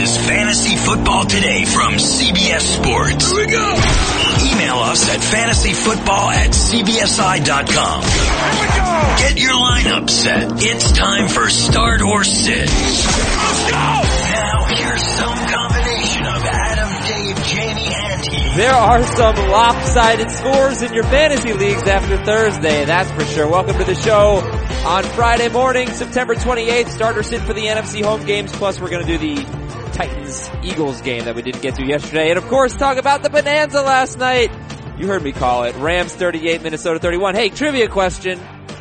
is Fantasy Football Today from CBS Sports. Here we go. Email us at fantasyfootball at cbsi.com. Here we go. Get your lineup set. It's time for start or sit. Let's go. Now here's some combination of Adam, Dave, Jamie, and Heath. There are some lopsided scores in your fantasy leagues after Thursday, that's for sure. Welcome to the show on Friday morning, September 28th. Starter sit for the NFC home games, plus we're gonna do the Titans-Eagles game that we didn't get to yesterday. And of course, talk about the Bonanza last night. You heard me call it. Rams 38, Minnesota 31. Hey, trivia question.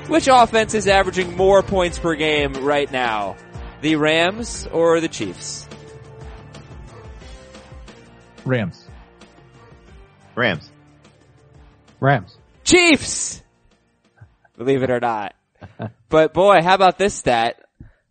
Which offense is averaging more points per game right now? The Rams or the Chiefs? Rams. Rams. Rams. Chiefs! Believe it or not. But boy, how about this stat?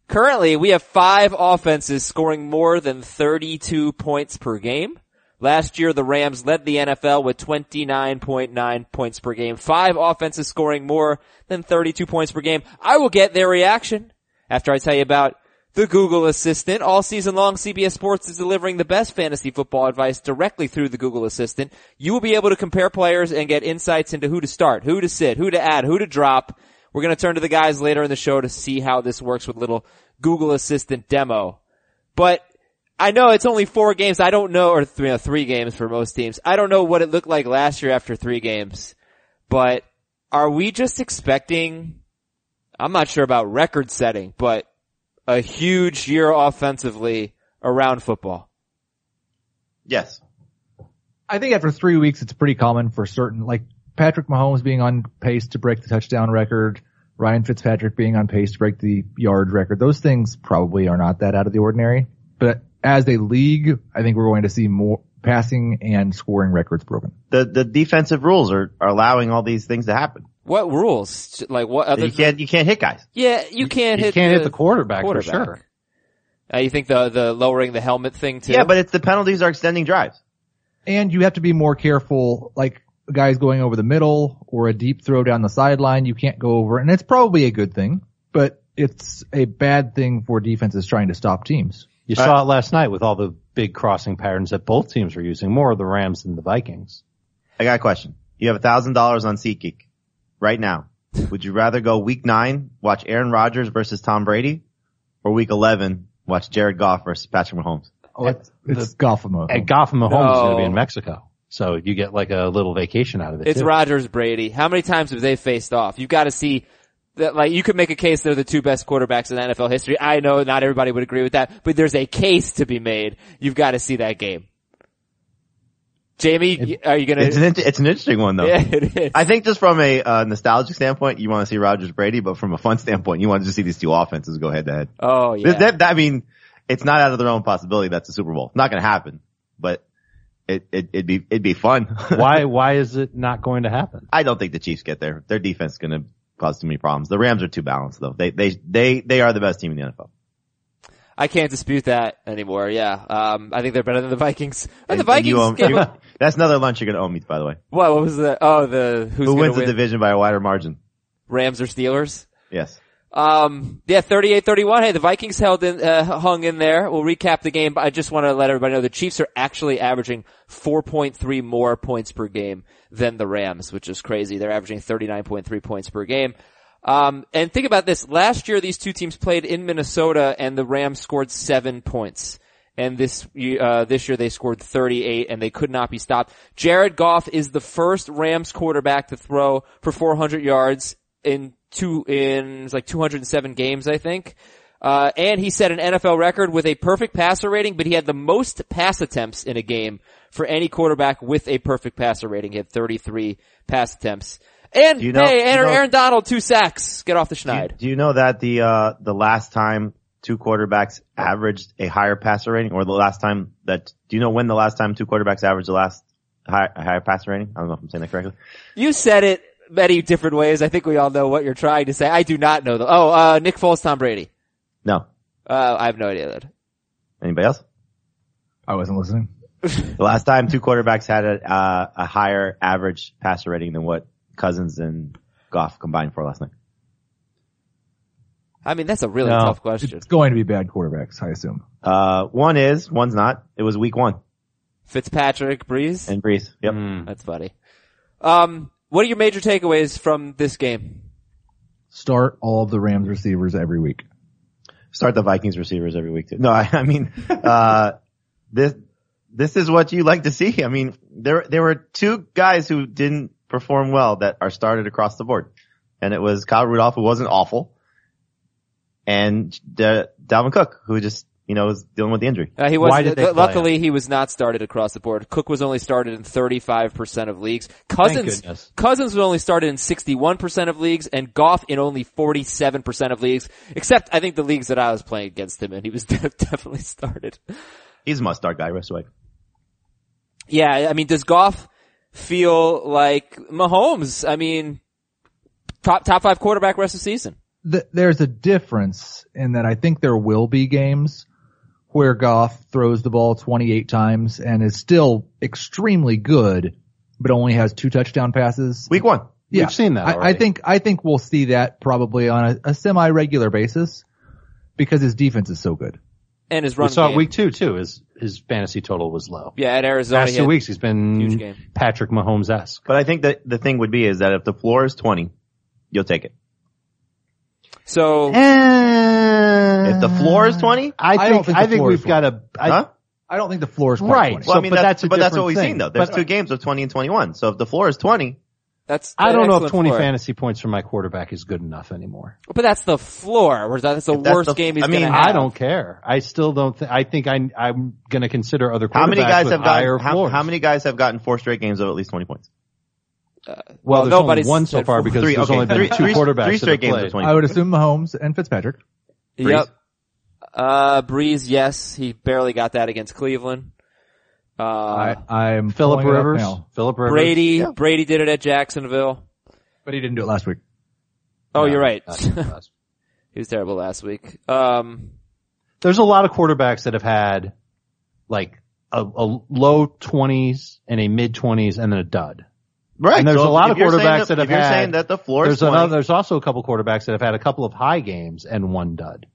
Currently, we have five offenses scoring more than 32 points per game. Last year, the Rams led the NFL with 29.9 points per game. Five offenses scoring more than 32 points per game. I will get their reaction after I tell you about the Google Assistant. All season long, CBS Sports is delivering the best fantasy football advice directly through the Google Assistant. You will be able to compare players and get insights into who to start, who to sit, who to add, who to drop. We're going to turn to the guys later in the show to see how this works with little Google Assistant demo. But I know it's only four games. I don't know, or th- you know, three games for most teams. I don't know what it looked like last year after three games, but are we just expecting, I'm not sure about record setting, but a huge year offensively around football? Yes. I think after three weeks, it's pretty common for certain, like Patrick Mahomes being on pace to break the touchdown record, Ryan Fitzpatrick being on pace to break the yard record. Those things probably are not that out of the ordinary. But as a league, I think we're going to see more passing and scoring records broken. The the defensive rules are, are allowing all these things to happen. What rules? Like what other? You can't you can't hit guys. yeah, you can't You hit. can't the hit the quarterback, quarterback. for sure. Uh, you think the the lowering the helmet thing too? Yeah, but it's the penalties are extending drives. And you have to be more careful, like guys going over the middle or a deep throw down the sideline. You can't go over, and it's probably a good thing, but it's a bad thing for defenses trying to stop teams. You uh, saw it last night with all the big crossing patterns that both teams were using, more of the Rams than the Vikings. I got a question. You have a thousand dollars on SeatGeek right now. Would you rather go week nine, watch Aaron Rodgers versus Tom Brady, or week eleven, watch Jared Goff versus Patrick Mahomes? Oh, it's, it's Gotham. And Gotham Mahomes is going to be in Mexico. So you get like a little vacation out of it It's too. Rodgers Brady. How many times have they faced off? You've got to see that, like, you could make a case they're the two best quarterbacks in NFL history. I know not everybody would agree with that, but there's a case to be made. You've got to see that game. Jamie, are you gonna? It's an it's an interesting one though. yeah, it is. I think just from a uh, nostalgic standpoint, you want to see Rodgers Brady, but from a fun standpoint, you want to see these two offenses go head to head. oh yeah. That, that- I mean, it's not out of the realm of possibility that's a Super Bowl. Not going to happen, but it, it it'd be it'd be fun. why, why is it not going to happen? I don't think the Chiefs get there. Their defense is going to cause too many problems. The Rams are too balanced though. They they they they are the best team in the NFL. I can't dispute that anymore. Yeah. Um, I think they're better than the Vikings. And, And- the and Vikings. you owe- give you- that's another lunch you're going to owe me, by the way. what, what was the? Oh, the who's Who gonna wins the division by a wider margin? Rams or Steelers? Yes. Um, yeah, 38-31. Hey, the Vikings held in, uh, hung in there. We'll recap the game, but I just want to let everybody know the Chiefs are actually averaging 4.3 more points per game than the Rams, which is crazy. They're averaging 39.3 points per game. Um, and think about this. Last year, these two teams played in Minnesota and the Rams scored seven points. And this, uh, this year they scored 38 and they could not be stopped. Jared Goff is the first Rams quarterback to throw for 400 yards in two, in it's like 207 games, I think. Uh, and he set an NFL record with a perfect passer rating, but he had the most pass attempts in a game for any quarterback with a perfect passer rating. He had 33 pass attempts. And you know- hey, do you Aaron, know- Aaron Donald, two sacks. Get off the Do you, schneid. do you know that the uh the last time two quarterbacks averaged a higher passer rating, or the last time that do you know when the last time two quarterbacks averaged the last high, higher passer rating? I don't know if I'm saying that correctly. You said it many different ways. I think we all know what you're trying to say. I do not know though. Oh, uh, Nick Foles, Tom Brady. No. Uh, I have no idea that. Anybody else? I wasn't listening. The last time two quarterbacks had a uh, a higher average passer rating than what Cousins and Goff combined for last night. I mean, that's a really No. tough question. It's going to be bad quarterbacks, I assume. Uh, one is, one's not. It was week one. Fitzpatrick, Brees. And Brees. Yep. Hmm. That's funny. Um, what are your major takeaways from this game? Start all of the Rams receivers every week. Start the Vikings receivers every week too. No, I, I mean, uh, this, this is what you like to see. I mean, there, there were two guys who didn't perform well that are started across the board. And it was Kyle Rudolph, who wasn't awful, and uh, Dalvin Cook, who just, you know, was dealing with the injury. Uh, he was Why did they play luckily he was not started across the board. Cook was only started in 35% of leagues. Cousins. Cousins was only started in 61% of leagues and Goff in only 47% of leagues. Except I think the leagues that I was playing against him and he was definitely started. He's a must start guy, rest away. Yeah, I mean does Goff feel like Mahomes? I mean top top 5 quarterback rest of the season. Th- there's a difference in that I think there will be games where Goff throws the ball 28 times and is still extremely good, but only has two touchdown passes. Week one. yeah, We've seen that I, I think I think we'll see that probably on a, a semi-regular basis because his defense is so good. And his run. We saw game. week two too. His his fantasy total was low. Yeah, at Arizona. Last two weeks he's been huge game. Patrick Mahomes esque. But I think that the thing would be is that if the floor is 20, you'll take it. So eh, If the floor is 20, I I think don't think I think we've is got a I- huh? I don't think the floor is quite Right. 20. So- Well, I mean, but that's, that's a but that's what we've thing. seen though. There's But- two games of 20 and 21. So if the floor is 20, that's I don't know if 20 floor. fantasy points from my quarterback is good enough anymore. But that's the floor. Where that's the If that's worst the- game he's I mean, have. I don't care. I still don't. Th- I think I, I'm going to consider other quarterbacks how many guys with have higher gotten, how, how many guys have gotten four straight games of at least 20 points? Uh, well, Well, there's nobody's only one so far because Three, there's okay, only been three, two three- quarterbacks three that straight have games played. of 20. I would assume Mahomes and Fitzpatrick. Yep. Uh, Brees, yes, he barely got that against Cleveland. Uh, I, I'm Philip pulling it up Rivers. Philip Rivers. Brady, Brady did it at Jacksonville. but he didn't do it last week. Oh, No, you're right. not- not- he was terrible last week. Um, There's a lot of quarterbacks that have had like a, a low 20s and a mid 20s and then a dud. Right. And there's so a lot of quarterbacks that have if you're had- saying that the floor is There's another, there's also a couple quarterbacks that have had a couple of high games and one dud.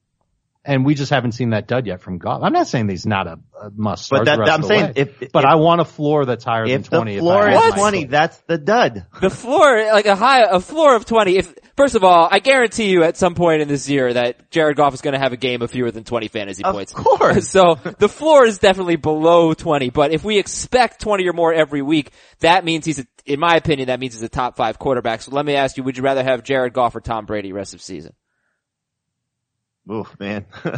And we just haven't seen that dud yet from Goff. I'm not saying he's not a, a must start But that- I'm saying way. if- but if- I want a floor that's higher if than the 20. floor if I is 20, choice. that's the dud. the floor, like a high, a floor of 20. If, first of all, I guarantee you at some point in this year that Jared Goff is going to have a game of fewer than 20 fantasy Of points. Of course. So the floor is definitely below 20, but if we expect 20 or more every week, that means he's, a, in my opinion, that means he's a top five quarterback. So let me ask you, would you rather have Jared Goff or Tom Brady rest of season? Oof, man.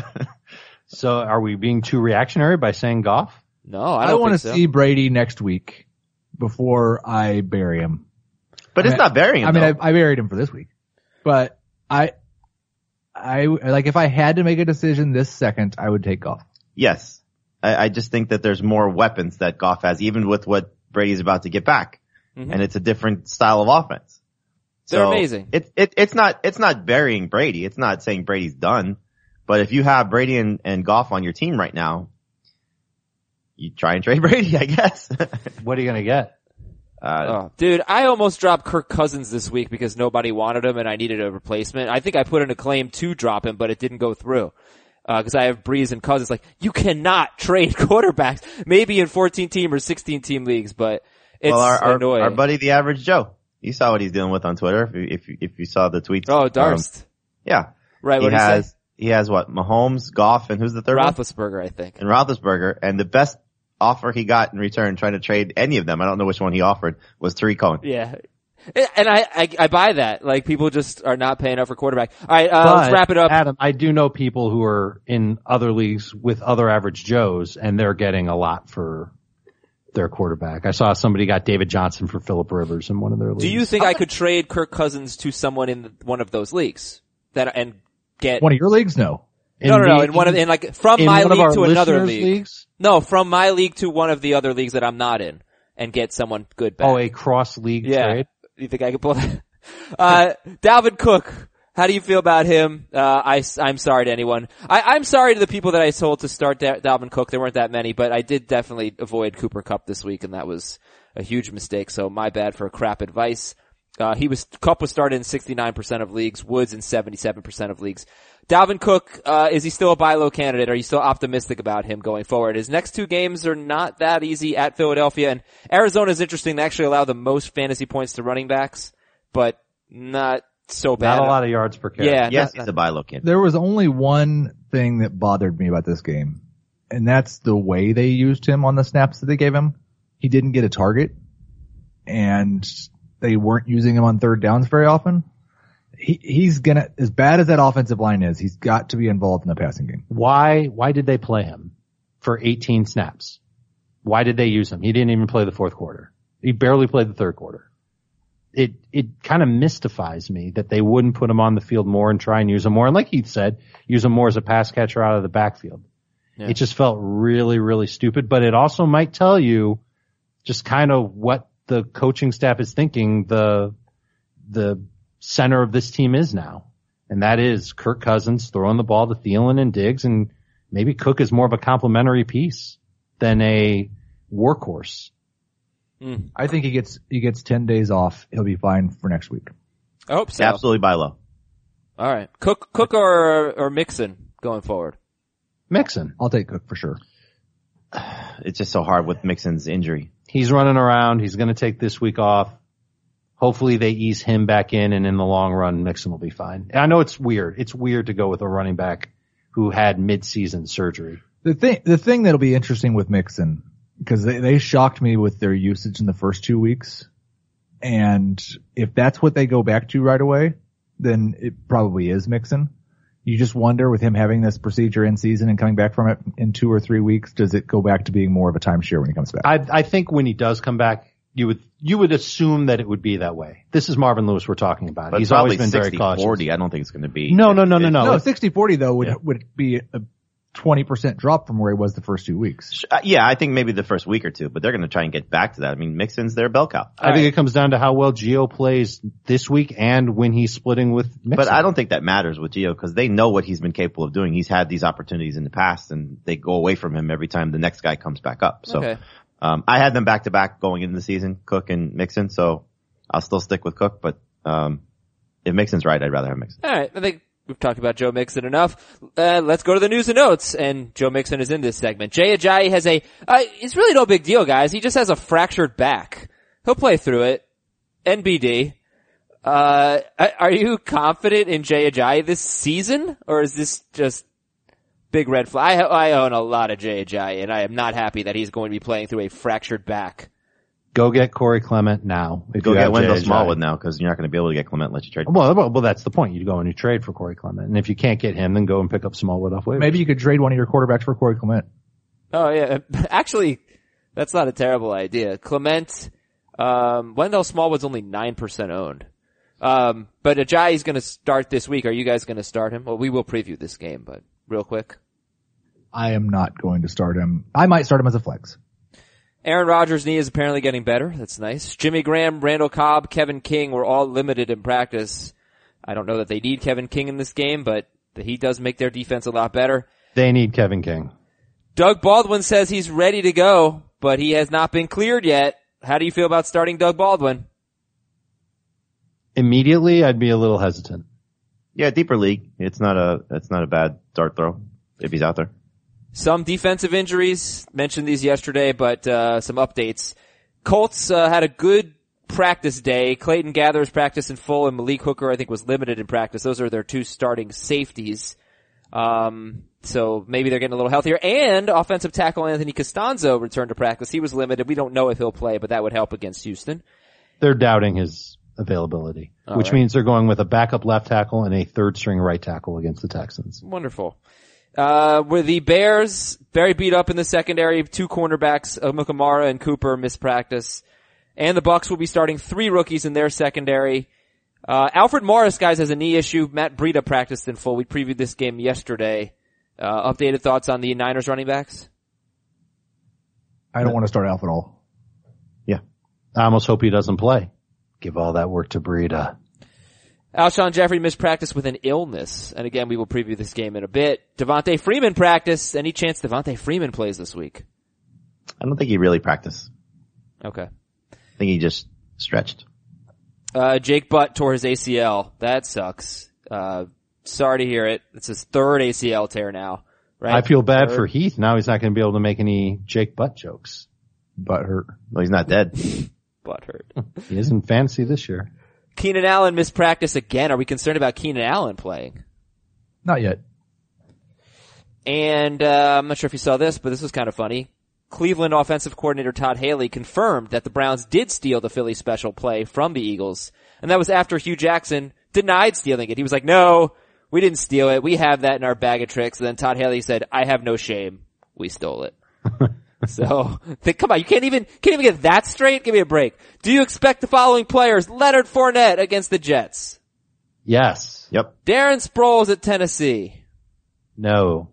So are we being too reactionary by saying Goff? No, I I, don't want to so. see Brady next week before I bury him. but I it's mean- not burying him. I mean. I, I buried him for this week, but I, I like if I had to make a decision this second, I would take Goff. yes. I, I just think that there's more weapons that Goff has, even with what Brady's about to get back. Mhm. And it's a different style of offense. They're So, amazing. It, it, it's not, it's not burying Brady. It's not saying Brady's done. But if you have Brady and, and Goff on your team right now, you try and trade Brady, I guess. What are you going to get? uh, Oh, dude, I almost dropped Kirk Cousins this week because nobody wanted him and I needed a replacement. I think I put in a claim to drop him, but it didn't go through. Uh, cause I have Brees and Cousins. Like, you cannot trade quarterbacks. Maybe in 14 team or 16 team leagues, but it's well, our, our, annoying. our buddy, the average Joe, you saw what he's dealing with on Twitter. If you, if you, if you saw the tweets. oh, Um, Darst. yeah. right, he what he has, has, he has what? Mahomes, Goff, and who's the third one? Roethlisberger, I think. and Roethlisberger, and the best offer he got in return, trying to trade any of them, I don't know which one he offered, was Tarik Cohen. Yeah. And I, I, I buy that. Like, people just are not paying up for quarterback. Alright, uh, let's wrap it up. Adam, I do know people who are in other leagues with other average Joes and they're getting a lot for their quarterback. I saw somebody got David Johnson for Philip Rivers in one of their leagues. Do you think I could trade Kirk Cousins to someone in one of those leagues? That, and get, One of your leagues, no. no, no, no, the- in one of, in like, from in my one of our league to another listeners' league. leagues? No, from my league to one of the other leagues that I'm not in and get someone good back. Oh, a cross league yeah. trade? You think I could pull that? Uh, Dalvin Cook. How do you feel about him? Uh, I, am sorry to anyone. I, I'm sorry to the people that I told to start Da- Dalvin Cook. There weren't that many, but I did definitely avoid Cooper Kupp this week and that was a huge mistake. So my bad for crap advice. Uh, he was, Kupp was started in 69% of leagues, Woods in 77% of leagues. Dalvin Cook, uh, is he still a buy low candidate? Are you still optimistic about him going forward? His next two games are not that easy at Philadelphia and Arizona is interesting. They actually allow the most fantasy points to running backs, but not so bad. Not a lot of yards per carry. Yeah. Yes, not- he's a buy low candidate. There was only one thing that bothered me about this game, and that's the way they used him on the snaps that they gave him. He didn't get a target, and they weren't using him on third downs very often. He, he's gonna, as bad as that offensive line is, he's got to be involved in the passing game. Why, why did they play him for 18 snaps? Why did they use him? He didn't even play the fourth quarter. He barely played the third quarter. It, it kind of mystifies me that they wouldn't put him on the field more and try and use him more. And like Heath said, use him more as a pass catcher out of the backfield. Yeah. It just felt really, really stupid, but it also might tell you just kind of what the coaching staff is thinking the, the center of this team is now. And that is Kirk Cousins throwing the ball to Thielen and Diggs and maybe Cook is more of a complementary piece than a workhorse. Mm. I think he gets, he gets 10 days off. He'll be fine for next week. I hope so. Absolutely buy low. All right. Cook, Cook or, or Mixon going forward? Mixon. I'll take Cook for sure. It's just so hard with Mixon's injury. He's running around. He's going to take this week off. Hopefully they ease him back in and in the long run, Mixon will be fine. And I know it's weird. It's weird to go with a running back who had mid-season surgery. The thing, the thing that'll be interesting with Mixon, because they, they shocked me with their usage in the first two weeks. And if that's what they go back to right away, then it probably is Mixon. You just wonder with him having this procedure in season and coming back from it in two or three weeks, does it go back to being more of a timeshare when he comes back? I, I think when he does come back, you would, you would assume that it would be that way. This is Marvin Lewis we're talking about. But He's always been very cautious. 40. I don't think it's going to be. No, no, no, no, no. no, It- 60-40 though would, Yeah. would be a 20% drop from where he was the first two weeks. Uh, yeah, I think maybe the first week or two, but they're going to try and get back to that. I mean, Mixon's their bell cow. I think it comes down to how well Gio plays this week and when he's splitting with Mixon. But I don't think that matters with Gio because they know what he's been capable of doing. He's had these opportunities in the past and they go away from him every time the next guy comes back up. So, Okay. um, I had them back to back going into the season, Cook and Mixon. So I'll still stick with Cook, but, um, if Mixon's right, I'd rather have Mixon. All right. I think we've talked about Joe Mixon enough. Uh, let's go to the news and notes. And Joe Mixon is in this segment. Jay Ajayi has a, uh, it's really no big deal, guys. He just has a fractured back. He'll play through it. NBD. Uh, are you confident in Jay Ajayi this season? Or is this just big red flag? I, I own a lot of Jay Ajayi and I am not happy that he's going to be playing through a fractured back. Go get Corey Clement now. If Go you get Wendell Jay Smallwood now because you're not going to be able to get Clement unless you trade. Well, well, well, that's the point. You go and you trade for Corey Clement. And if you can't get him, then go and pick up Smallwood off waivers. Maybe you could trade one of your quarterbacks for Corey Clement. Oh yeah, actually, that's not a terrible idea. Clement, um, Wendell Smallwood's only nine percent owned. Um, but Ajayi's going to start this week. Are you guys going to start him? Well, we will preview this game, but real quick. I am not going to start him. I might start him as a flex. Aaron Rodgers' knee is apparently getting better. That's nice. Jimmy Graham, Randall Cobb, Kevin King were all limited in practice. I don't know that they need Kevin King in this game, but he does make their defense a lot better. they need Kevin King. Doug Baldwin says he's ready to go, but he has not been cleared yet. How do you feel about starting Doug Baldwin? Immediately, I'd be a little hesitant. Yeah, deeper league. It's not a, it's not a bad dart throw if he's out there. Some defensive injuries, mentioned these yesterday, but uh, some updates. Colts uh, had a good practice day. Clayton Geathers practiced in full, and Malik Hooker I think was limited in practice. Those are their two starting safeties. Um, so maybe they're getting a little healthier. And offensive tackle Anthony Castonzo returned to practice. He was limited. We don't know if he'll play, but that would help against Houston. They're doubting his availability, All which right. means they're going with a backup left tackle and a third string right tackle against the Texans. Wonderful. Uh, with the Bears very beat up in the secondary, two cornerbacks, Mukamara and Cooper missed practice. And the Bucs will be starting three rookies in their secondary. Uh, Alfred Morris, guys, has a knee issue. Matt Breida practiced in full. We previewed this game yesterday. Uh, updated thoughts on the Niners running backs? I don't want to start Alf at all. Yeah. I almost hope he doesn't play. Give all that work to Breida. Alshon Jeffery missed practice with an illness. And again, we will preview this game in a bit. Devonta Freeman practiced. Any chance Devonta Freeman plays this week? I don't think he really practiced. Okay. I think he just stretched. Uh, Jake Butt tore his ACL. That sucks. Uh, sorry to hear it. It's his third ACL tear now. Right? I feel bad Third. for Heath. Now he's not going to be able to make any Jake Butt jokes. Butt hurt. Well, he's not dead. butt hurt. He is in fantasy this year. Keenan Allen missed practice again. Are we concerned about Keenan Allen playing? Not yet. And uh, I'm not sure if you saw this, but this was kind of funny. Cleveland offensive coordinator Todd Haley confirmed that the Browns did steal the Philly special play from the Eagles, and that was after Hue Jackson denied stealing it. He was like, "No, we didn't steal it. We have that in our bag of tricks." And then Todd Haley said, "I have no shame. We stole it." so, think, come on, you can't even can't even get that straight. Give me a break. Do you expect the following players: Leonard Fournette against the Jets, Yes. Yep. Darren Sproles at Tennessee, No.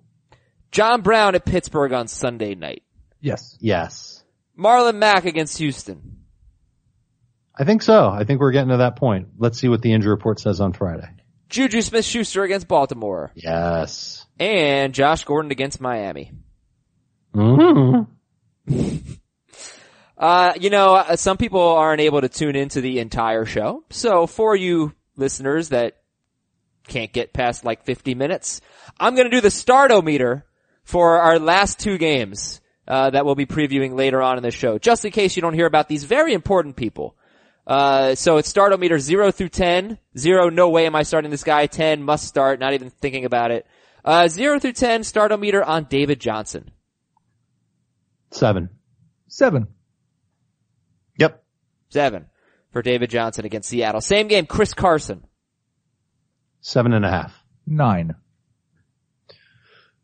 John Brown at Pittsburgh on Sunday night. Yes. Yes. Marlon Mack against Houston. I think so. I think we're getting to that point. Let's see what the injury report says on Friday. Juju Smith-Schuster against Baltimore. Yes. And Josh Gordon against Miami. Hmm Uh, you know, uh, some people aren't able to tune into the entire show. So for you listeners that can't get past like 50 minutes, I'm gonna do the startometer for our last two games, uh, that we'll be previewing later on in the show, just in case you don't hear about these very important people. Uh, so it's startometer 0 through 10. 0, no way am I starting this guy. 10, must start, not even thinking about it. Uh, 0 through 10, startometer on David Johnson. Seven. Seven. Yep. 7 for David Johnson against Seattle. Same game, Chris Carson. Seven and a half. Nine.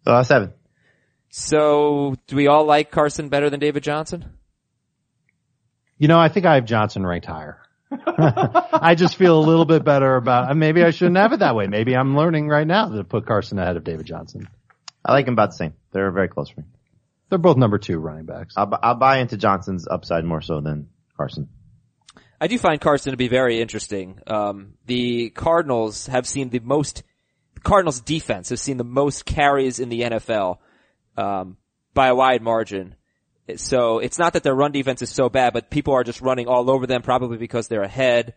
Uh, seven. So, do we all like Carson better than David Johnson? You know, I think I have Johnson ranked higher. I just feel a little bit better about, maybe I shouldn't have it that way. Maybe I'm learning right now to put Carson ahead of David Johnson. I like him about the same. They're very close for me. They're both number two running backs. I'll, I'll buy into Johnson's upside more so than Carson. I do find Carson to be very interesting. Um, the Cardinals have seen the most, the Cardinals defense has seen the most carries in the NFL, um, by a wide margin. So it's not that their run defense is so bad, but people are just running all over them probably because they're ahead.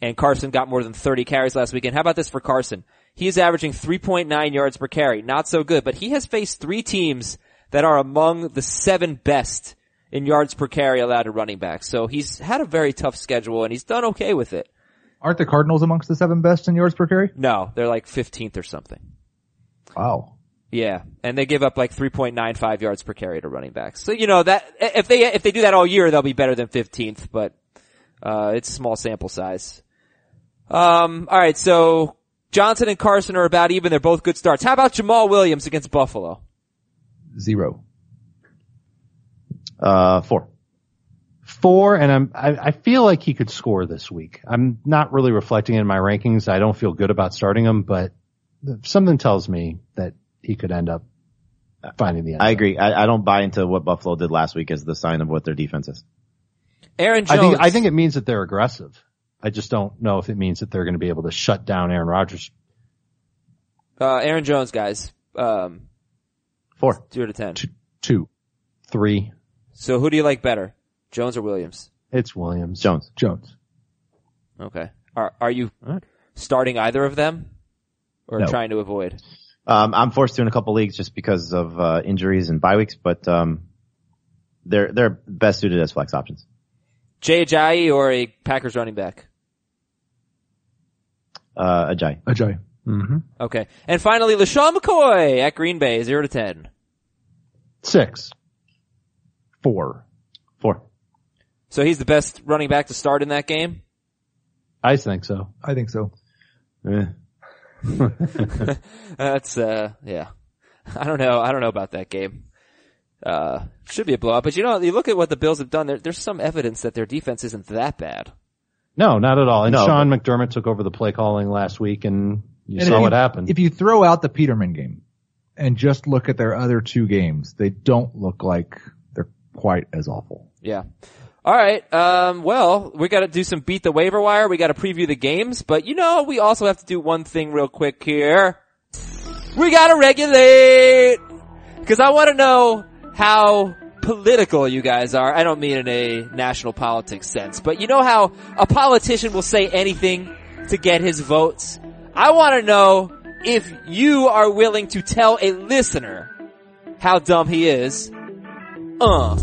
And Carson got more than 30 carries last weekend. How about this for Carson? He is averaging 3.9 yards per carry. Not so good, but he has faced three teams that are among the seven best in yards per carry allowed to running backs. So he's had a very tough schedule and he's done okay with it. Aren't the Cardinals amongst the seven best in yards per carry? No, they're like 15th or something. Wow. Yeah, and they give up like 3.95 yards per carry to running backs. So you know that if they if they do that all year, they'll be better than 15th, but uh, it's a small sample size. Um, all right, so Johnson and Carson are about even. They're both good starts. How about Jamaal Williams against Buffalo? Zero. Uh, four. Four, and I'm, I, I feel like he could score this week. I'm not really reflecting in my rankings. I don't feel good about starting him, but something tells me that he could end up finding the end. I zone. agree. I, I don't buy into what Buffalo did last week as the sign of what their defense is. Aaron I think, I think it means that they're aggressive. I just don't know if it means that they're going to be able to shut down Aaron Rodgers. uh, Aaron Jones, guys. Um, Four. zero to ten. Two. Three, So who do you like better, Jones or Williams? it's Williams. Jones. Jones. Okay. Are are you starting either of them, or No. trying to avoid? Um, I'm forced to in a couple leagues just because of uh, injuries and bye weeks, but um, they're they're best suited as flex options. Jay Ajayi or a Packers running back? Uh, Ajay. Ajay. Mm-hmm. Okay. And finally, LeSean McCoy at Green Bay, 0 to 10. Six. Four. Four. So he's the best running back to start in that game? I think so. I think so. Eh. That's, uh, yeah. I don't know. I don't know about that game. Uh, should be a blowout, but you know, you look at what the Bills have done, there, there's some evidence that their defense isn't that bad. No, not at all. And No, Sean McDermott took over the play calling last week and you And saw if what you- happened. If you throw out the Peterman game and just look at their other two games, they don't look like they're quite as awful. Yeah. All right. Um, well, we got to do some beat the waiver wire. We got to preview the games, but you know, we also have to do one thing real quick here. We got to regulate because I want to know how political you guys are. I don't mean in a national politics sense, but you know how a politician will say anything to get his votes? I want to know if you are willing to tell a listener how dumb he is. Uh.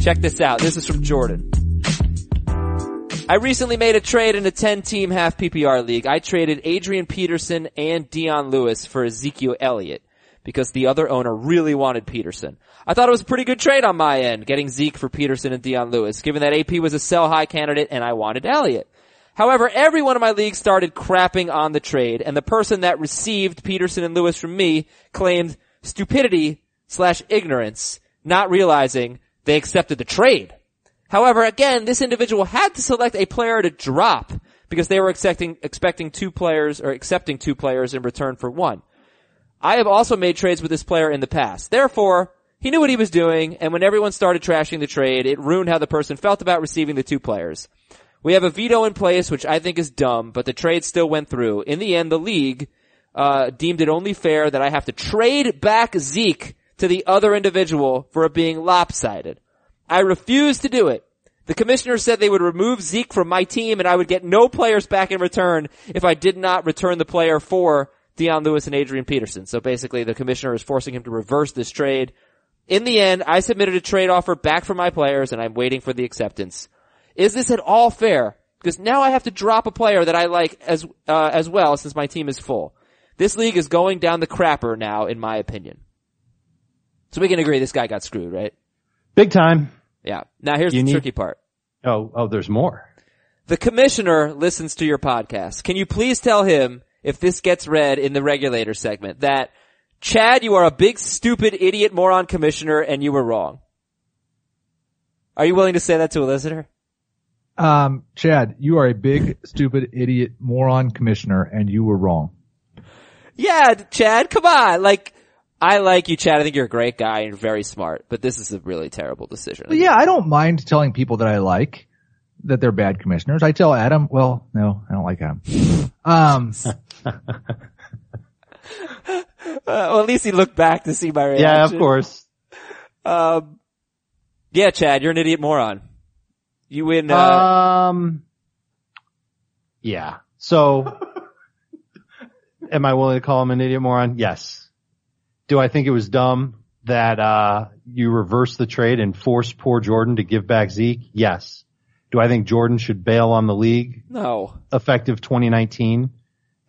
Check this out. This is from Jordan. I recently made a trade in a 10 team half PPR league. I traded Adrian Peterson and Dion Lewis for Ezekiel Elliott because the other owner really wanted Peterson. I thought it was a pretty good trade on my end, getting Zeke for Peterson and Dion Lewis, given that AP was a sell high candidate and I wanted Elliott. However, every one of my leagues started crapping on the trade, and the person that received Peterson and Lewis from me claimed stupidity slash ignorance, not realizing they accepted the trade. However, again, this individual had to select a player to drop because they were expecting, expecting two players or accepting two players in return for one. I have also made trades with this player in the past. Therefore, he knew what he was doing, and when everyone started trashing the trade, it ruined how the person felt about receiving the two players. We have a veto in place, which I think is dumb, but the trade still went through. In the end, the league uh, deemed it only fair that I have to trade back Zeke to the other individual for it being lopsided. I refused to do it. The commissioner said they would remove Zeke from my team and I would get no players back in return if I did not return the player for Dion Lewis and Adrian Peterson. So basically the commissioner is forcing him to reverse this trade. In the end, I submitted a trade offer back for my players and I'm waiting for the acceptance. Is this at all fair? Because now I have to drop a player that I like as, uh, as well since my team is full. This league is going down the crapper now, in my opinion. So we can agree this guy got screwed, right? Big time. Yeah. Now here's You the need- tricky part. Oh, oh, there's more. The commissioner listens to your podcast. Can you please tell him if this gets read in the regulator segment that Chad, you are a big stupid idiot moron commissioner and you were wrong. Are you willing to say that to a listener? Um, Chad, you are a big, stupid, idiot, moron commissioner, and you were wrong. Yeah, Chad, come on. Like, I like you, Chad. I think you're a great guy and very smart, but this is a really terrible decision. But yeah, I don't mind telling people that I like that they're bad commissioners. I tell Adam, well, no, I don't like Adam. Um, Uh, well, at least he looked back to see my reaction. Yeah, of course. Um, yeah, Chad, you're an idiot moron. You win, uh, Um, yeah. So, am I willing to call him an idiot moron? Yes. Do I think it was dumb that, uh, you reversed the trade and forced poor Jordan to give back Zeke? Yes. Do I think Jordan should bail on the league no. effective 2019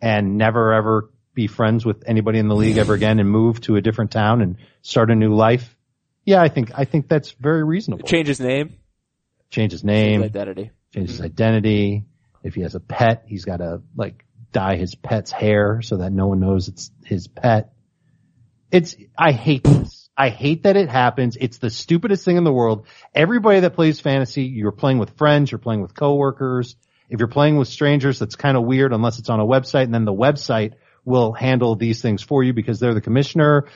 and never ever be friends with anybody in the league ever again and move to a different town and start a new life? Yeah, I think, I think that's very reasonable. Change his name. Change his His name identity. change his mm-hmm. identity. If he has a pet, he's got to like dye his pet's hair so that no one knows it's his pet. It's, I hate this. I hate that it happens. It's the stupidest thing in the world. Everybody that plays fantasy, you're playing with friends, you're playing with coworkers. If you're playing with strangers, that's kind of weird unless it's on a website and then the website will handle these things for you because they're the commissioner.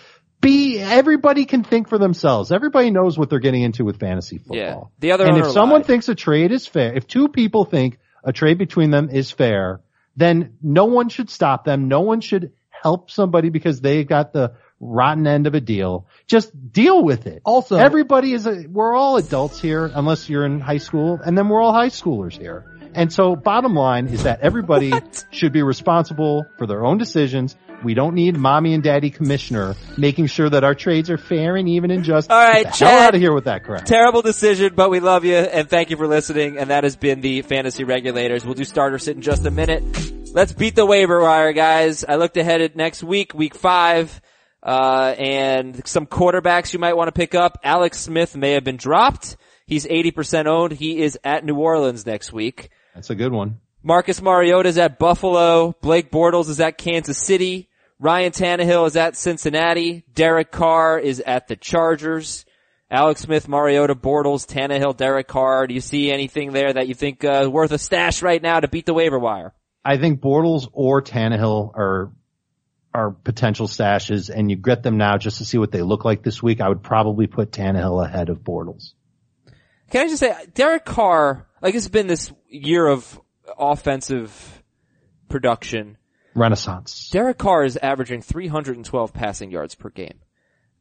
Be, everybody can think for themselves. Everybody knows what they're getting into with fantasy football. Yeah. The other and if someone lied. thinks a trade is fair, if two people think a trade between them is fair, then no one should stop them. No one should help somebody because they got the rotten end of a deal. Just deal with it. Also- everybody is a, we're all adults here unless you're in high school and then we're all high schoolers here. And so bottom line is that everybody should be responsible for their own decisions. We don't need mommy and daddy commissioner making sure that our trades are fair and even and just. All right, Get Chad. out of here with that crap. Terrible decision, but we love you and thank you for listening. And that has been the fantasy regulators. We'll do starter sit in just a minute. Let's beat the waiver wire, guys. I looked ahead at next week, week five, uh, and some quarterbacks you might want to pick up. Alex Smith may have been dropped. He's 80% owned. He is at New Orleans next week. That's a good one. Marcus Mariota is at Buffalo. Blake Bortles is at Kansas City. Ryan Tannehill is at Cincinnati. Derek Carr is at the Chargers. Alex Smith, Mariota, Bortles, Tannehill, Derek Carr. Do you see anything there that you think uh, worth a stash right now to beat the waiver wire? I think Bortles or Tannehill are are potential stashes, and you get them now just to see what they look like this week. I would probably put Tannehill ahead of Bortles. Can I just say, Derek Carr, like it's been this year of offensive production. Renaissance. Derek Carr is averaging 312 passing yards per game.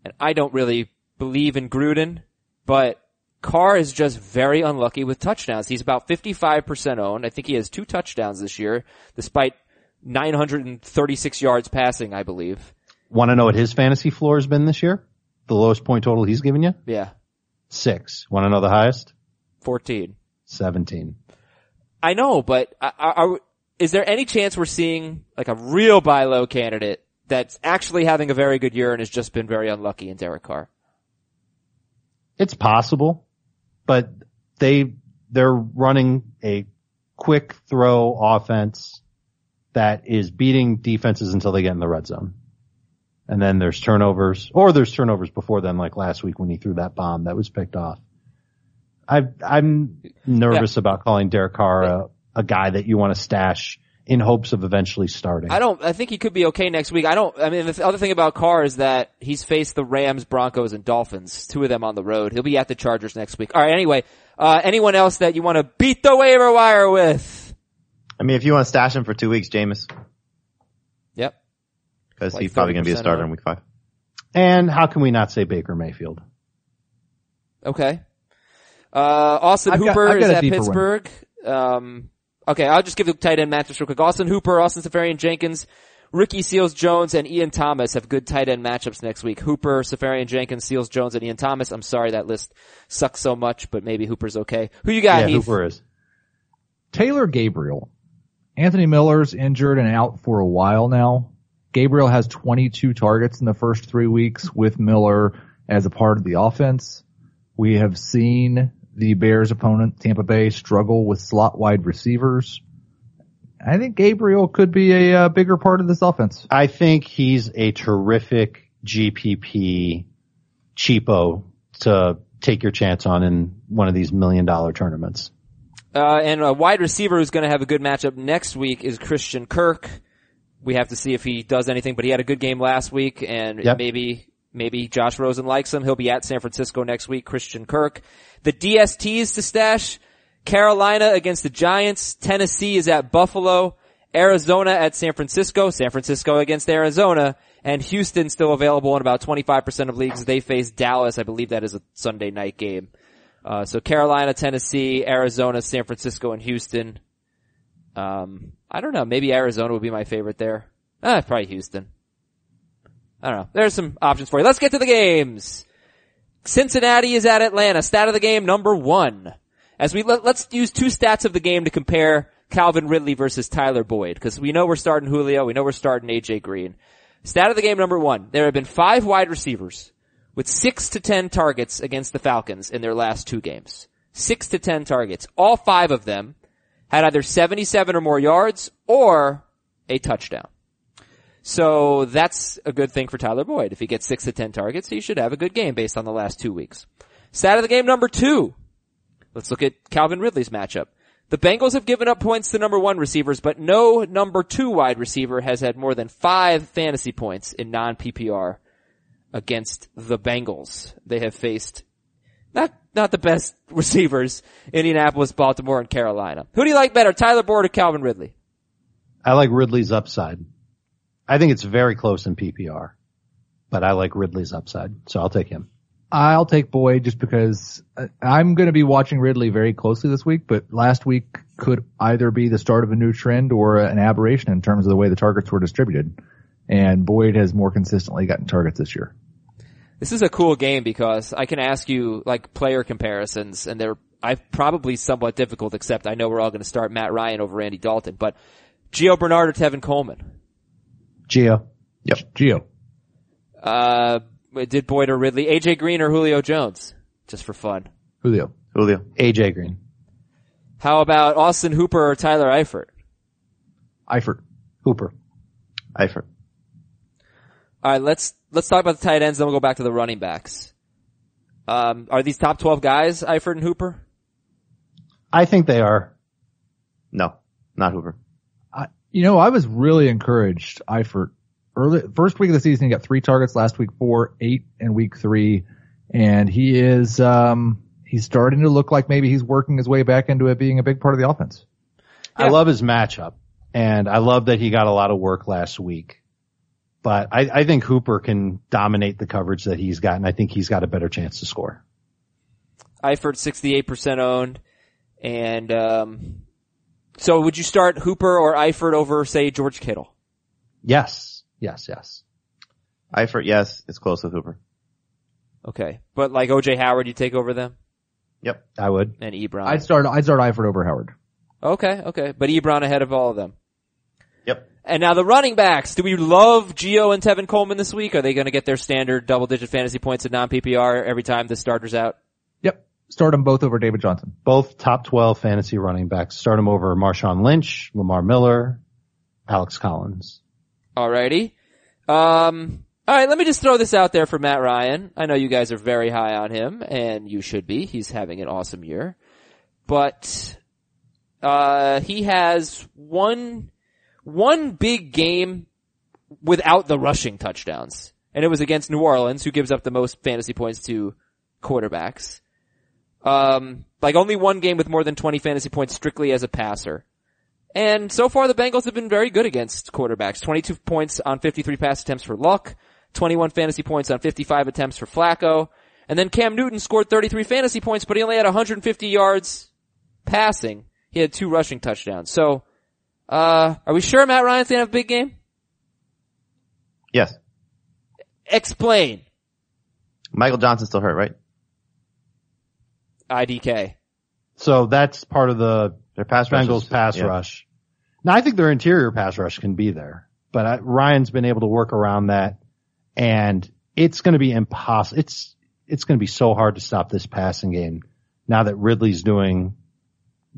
And I don't really believe in Gruden. but Carr is just very unlucky with touchdowns. He's about 55% owned. I think he has two touchdowns this year, despite 936 yards passing, I believe. Want to know what his fantasy floor has been this year? The lowest point total he's given you? Yeah, Six. Want to know the highest? 14. 17. I know, but I, are, is there any chance we're seeing like a real buy low candidate that's actually having a very good year and has just been very unlucky in Derek Carr? It's possible, but they, they're running a quick throw offense that is beating defenses until they get in the red zone. And then there's turnovers, or there's turnovers before then, like last week when he threw that bomb that was picked off. I, I'm nervous about calling Derek Carr a, a guy that you want to stash in hopes of eventually starting. I don't, I think he could be okay next week. I don't, I mean, the other thing about Carr is that he's faced the Rams, Broncos, and Dolphins, two of them on the road. He'll be at the Chargers next week. Alright, anyway, uh, anyone else that you want to beat the waiver wire with? I mean, if you want to stash him for two weeks, Jameis, Yep. because Like he's probably going to be a starter in week five. And how can we not say Baker Mayfield? Okay. Uh, Austin I've Hooper I've is at deeper one. Pittsburgh. Um, okay, I'll just give the tight end matchups real quick. Austin Hooper, Austin Seferian Jenkins, Ricky Seals Jones, and Ian Thomas have good tight end matchups next week. Hooper, Safarian Jenkins, Seals Jones, and Ian Thomas. I'm sorry that list sucks so much, but maybe Hooper's okay. Who you got, yeah, Heath? Hooper is. Taylor Gabriel. Anthony Miller's injured and out for a while now. Gabriel has 22 targets in the first three weeks with Miller as a part of the offense. We have seen the Bears opponent, Tampa Bay, struggle with slot wide receivers. I think Gabriel could be a uh, bigger part of this offense. I think he's a terrific GPP cheapo to take your chance on in one of these million dollar tournaments. Uh, and a wide receiver who's going to have a good matchup next week is Christian Kirk. We have to see if he does anything, but he had a good game last week, and Yep. maybe maybe Josh Rosen likes him. He'll be at San Francisco next week. Christian Kirk. The DSTs to stash: Carolina against the Giants. Tennessee is at Buffalo. Arizona at San Francisco. San Francisco against Arizona. And Houston still available in about 25% of leagues. They face Dallas. I believe that is a Sunday night game. Uh, so Carolina, Tennessee, Arizona, San Francisco, and Houston. Um, I don't know. Maybe Arizona would be my favorite there. Ah, probably Houston. I don't know. There's some options for you. Let's get to the games. Cincinnati is at Atlanta. Stat of the game number one. As we let, let's use two stats of the game to compare Calvin Ridley versus Tyler Boyd because we know we're starting Julio. We know we're starting AJ Green. Stat of the game number one. There have been five wide receivers with six to ten targets against the Falcons in their last two games. Six to ten targets. All five of them had either 77 or more yards or a touchdown. So that's a good thing for Tyler Boyd. If he gets six to ten targets, he should have a good game based on the last two weeks. Stat of the game number two. Let's look at Calvin Ridley's matchup. The Bengals have given up points to number one receivers, but no number two wide receiver has had more than five fantasy points in non-PPR against the Bengals. They have faced not, not the best receivers, Indianapolis, Baltimore, and Carolina. Who do you like better, Tyler Boyd or Calvin Ridley? I like Ridley's upside. I think it's very close in PPR, but I like Ridley's upside, so I'll take him. I'll take Boyd just because uh, I'm going to be watching Ridley very closely this week, but last week could either be the start of a new trend or an aberration in terms of the way the targets were distributed. And Boyd has more consistently gotten targets this year. This is a cool game because I can ask you like player comparisons and they're I probably somewhat difficult except I know we're all going to start Matt Ryan over Andy Dalton, but Gio Bernard or Tevin Coleman? Gio. Geo. Uh, did Boyd or Ridley? AJ Green or Julio Jones? Just for fun. Julio. Julio. AJ Green. How about Austin Hooper or Tyler Eifert? Eifert. Hooper. Eifert. Alright, let's, let's talk about the tight ends, then we'll go back to the running backs. Um, are these top 12 guys, Eifert and Hooper? I think they are. No, not Hooper. I, you know, I was really encouraged. Eifert early first week of the season, he got three targets. Last week, four, eight, and week three, and he is um he's starting to look like maybe he's working his way back into it being a big part of the offense. I love his matchup and I love that he got a lot of work last week. But I, I think Hooper can dominate the coverage that he's gotten. I think he's got a better chance to score. Eifert 68% owned. And, um, so would you start Hooper or Eifert over, say, George Kittle? Yes. Yes, yes. Eifert, yes, it's close with Hooper. Okay. But like OJ Howard, you take over them? Yep. I would. And Ebron? I'd start, I'd start Eifert over Howard. Okay, okay. But Ebron ahead of all of them. Yep. And now the running backs. Do we love Gio and Tevin Coleman this week? Are they going to get their standard double digit fantasy points at non PPR every time the starter's out? Yep. Start them both over David Johnson. Both top 12 fantasy running backs. Start them over Marshawn Lynch, Lamar Miller, Alex Collins. Alrighty. Um, alright, let me just throw this out there for Matt Ryan. I know you guys are very high on him, and you should be. He's having an awesome year. But, uh, he has one, one big game without the rushing touchdowns. And it was against New Orleans, who gives up the most fantasy points to quarterbacks. Um, like only one game with more than 20 fantasy points strictly as a passer. And so far the Bengals have been very good against quarterbacks. 22 points on 53 pass attempts for Luck, 21 fantasy points on 55 attempts for Flacco, and then Cam Newton scored 33 fantasy points, but he only had 150 yards passing. He had two rushing touchdowns. So, uh, are we sure Matt Ryan's gonna have a big game? Yes. Explain. Michael Johnson's still hurt, right? IDK. So that's part of the Their pass rush Bengals is- pass yeah. rush. Now I think their interior pass rush can be there, but I, Ryan's been able to work around that and it's going to be impossible. It's, it's going to be so hard to stop this passing game now that Ridley's doing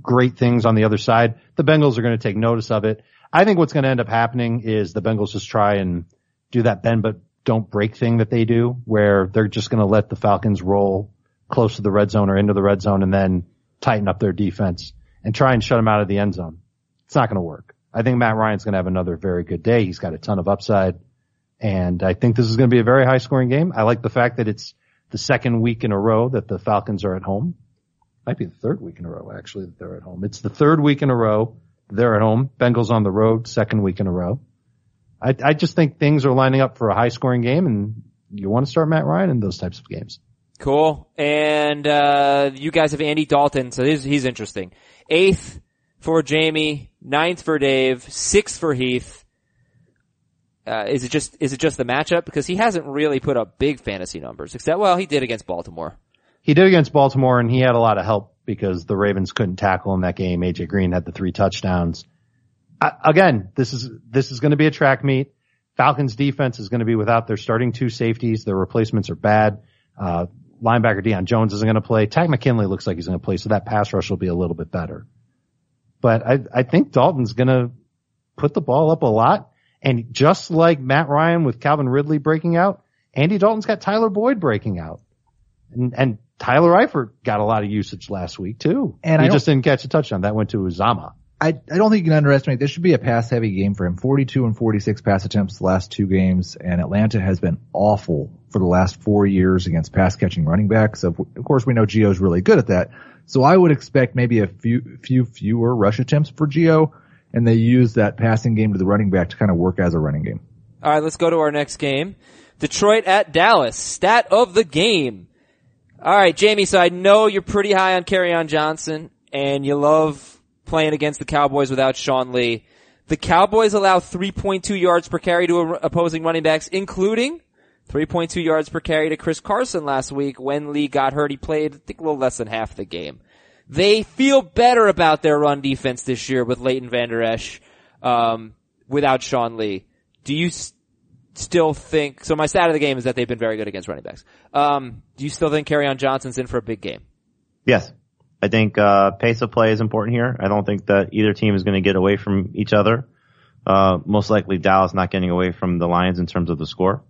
great things on the other side. The Bengals are going to take notice of it. I think what's going to end up happening is the Bengals just try and do that bend but don't break thing that they do where they're just going to let the Falcons roll close to the red zone or into the red zone and then tighten up their defense and try and shut them out of the end zone. It's not going to work. I think Matt Ryan's going to have another very good day. He's got a ton of upside and I think this is going to be a very high scoring game. I like the fact that it's the second week in a row that the Falcons are at home. Might be the third week in a row actually that they're at home. It's the third week in a row they're at home. Bengals on the road, second week in a row. I, I just think things are lining up for a high scoring game and you want to start Matt Ryan in those types of games. Cool. And, uh, you guys have Andy Dalton, so he's, he's interesting. Eighth for Jamie, ninth for Dave, sixth for Heath. Uh, is it just, is it just the matchup? Because he hasn't really put up big fantasy numbers, except, well, he did against Baltimore. He did against Baltimore and he had a lot of help because the Ravens couldn't tackle in that game. AJ Green had the three touchdowns. I, again, this is, this is going to be a track meet. Falcons defense is going to be without their starting two safeties. Their replacements are bad. Uh, linebacker Deion Jones isn't going to play. Takk McKinley looks like he's going to play, so that pass rush will be a little bit better. But I, I think Dalton's going to put the ball up a lot. And just like Matt Ryan with Calvin Ridley breaking out, Andy Dalton's got Tyler Boyd breaking out. And, and Tyler Eifert got a lot of usage last week too. And he I just didn't catch a touchdown. That went to Uzomah. I, I don't think you can underestimate. This should be a pass heavy game for him. 42 and 46 pass attempts the last two games, and Atlanta has been awful for the last four years against pass catching running backs. Of, of course, we know Gio's really good at that. So I would expect maybe a few, few fewer rush attempts for Gio, and they use that passing game to the running back to kind of work as a running game. All right, let's go to our next game. Detroit at Dallas. Stat of the game. All right, Jamie. So I know you're pretty high on on Johnson, and you love playing against the Cowboys without Sean Lee. The Cowboys allow 3.2 yards per carry to opposing running backs, including 3.2 yards per carry to Chris Carson last week when Lee got hurt. He played, I think, a little less than half the game. They feel better about their run defense this year with Leighton Vander Esch, um, without Sean Lee. Do you s- still think, so my stat of the game is that they've been very good against running backs. Um, do you still think on Johnson's in for a big game? Yes. I think, uh, pace of play is important here. I don't think that either team is going to get away from each other. Uh, most likely Dallas not getting away from the Lions in terms of the score.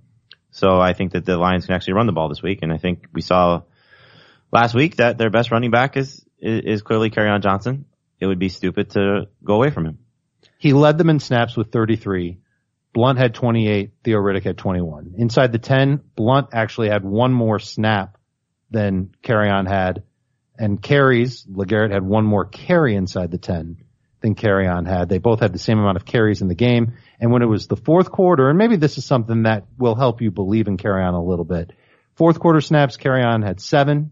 So I think that the Lions can actually run the ball this week. And I think we saw last week that their best running back is, is, is clearly on Johnson. It would be stupid to go away from him. He led them in snaps with 33. Blunt had 28. Theo Riddick had 21. Inside the 10, Blunt actually had one more snap than on had. And carries, LeGarrette had one more carry inside the 10 than on had. They both had the same amount of carries in the game. And when it was the fourth quarter, and maybe this is something that will help you believe in on a little bit. Fourth quarter snaps, on had seven.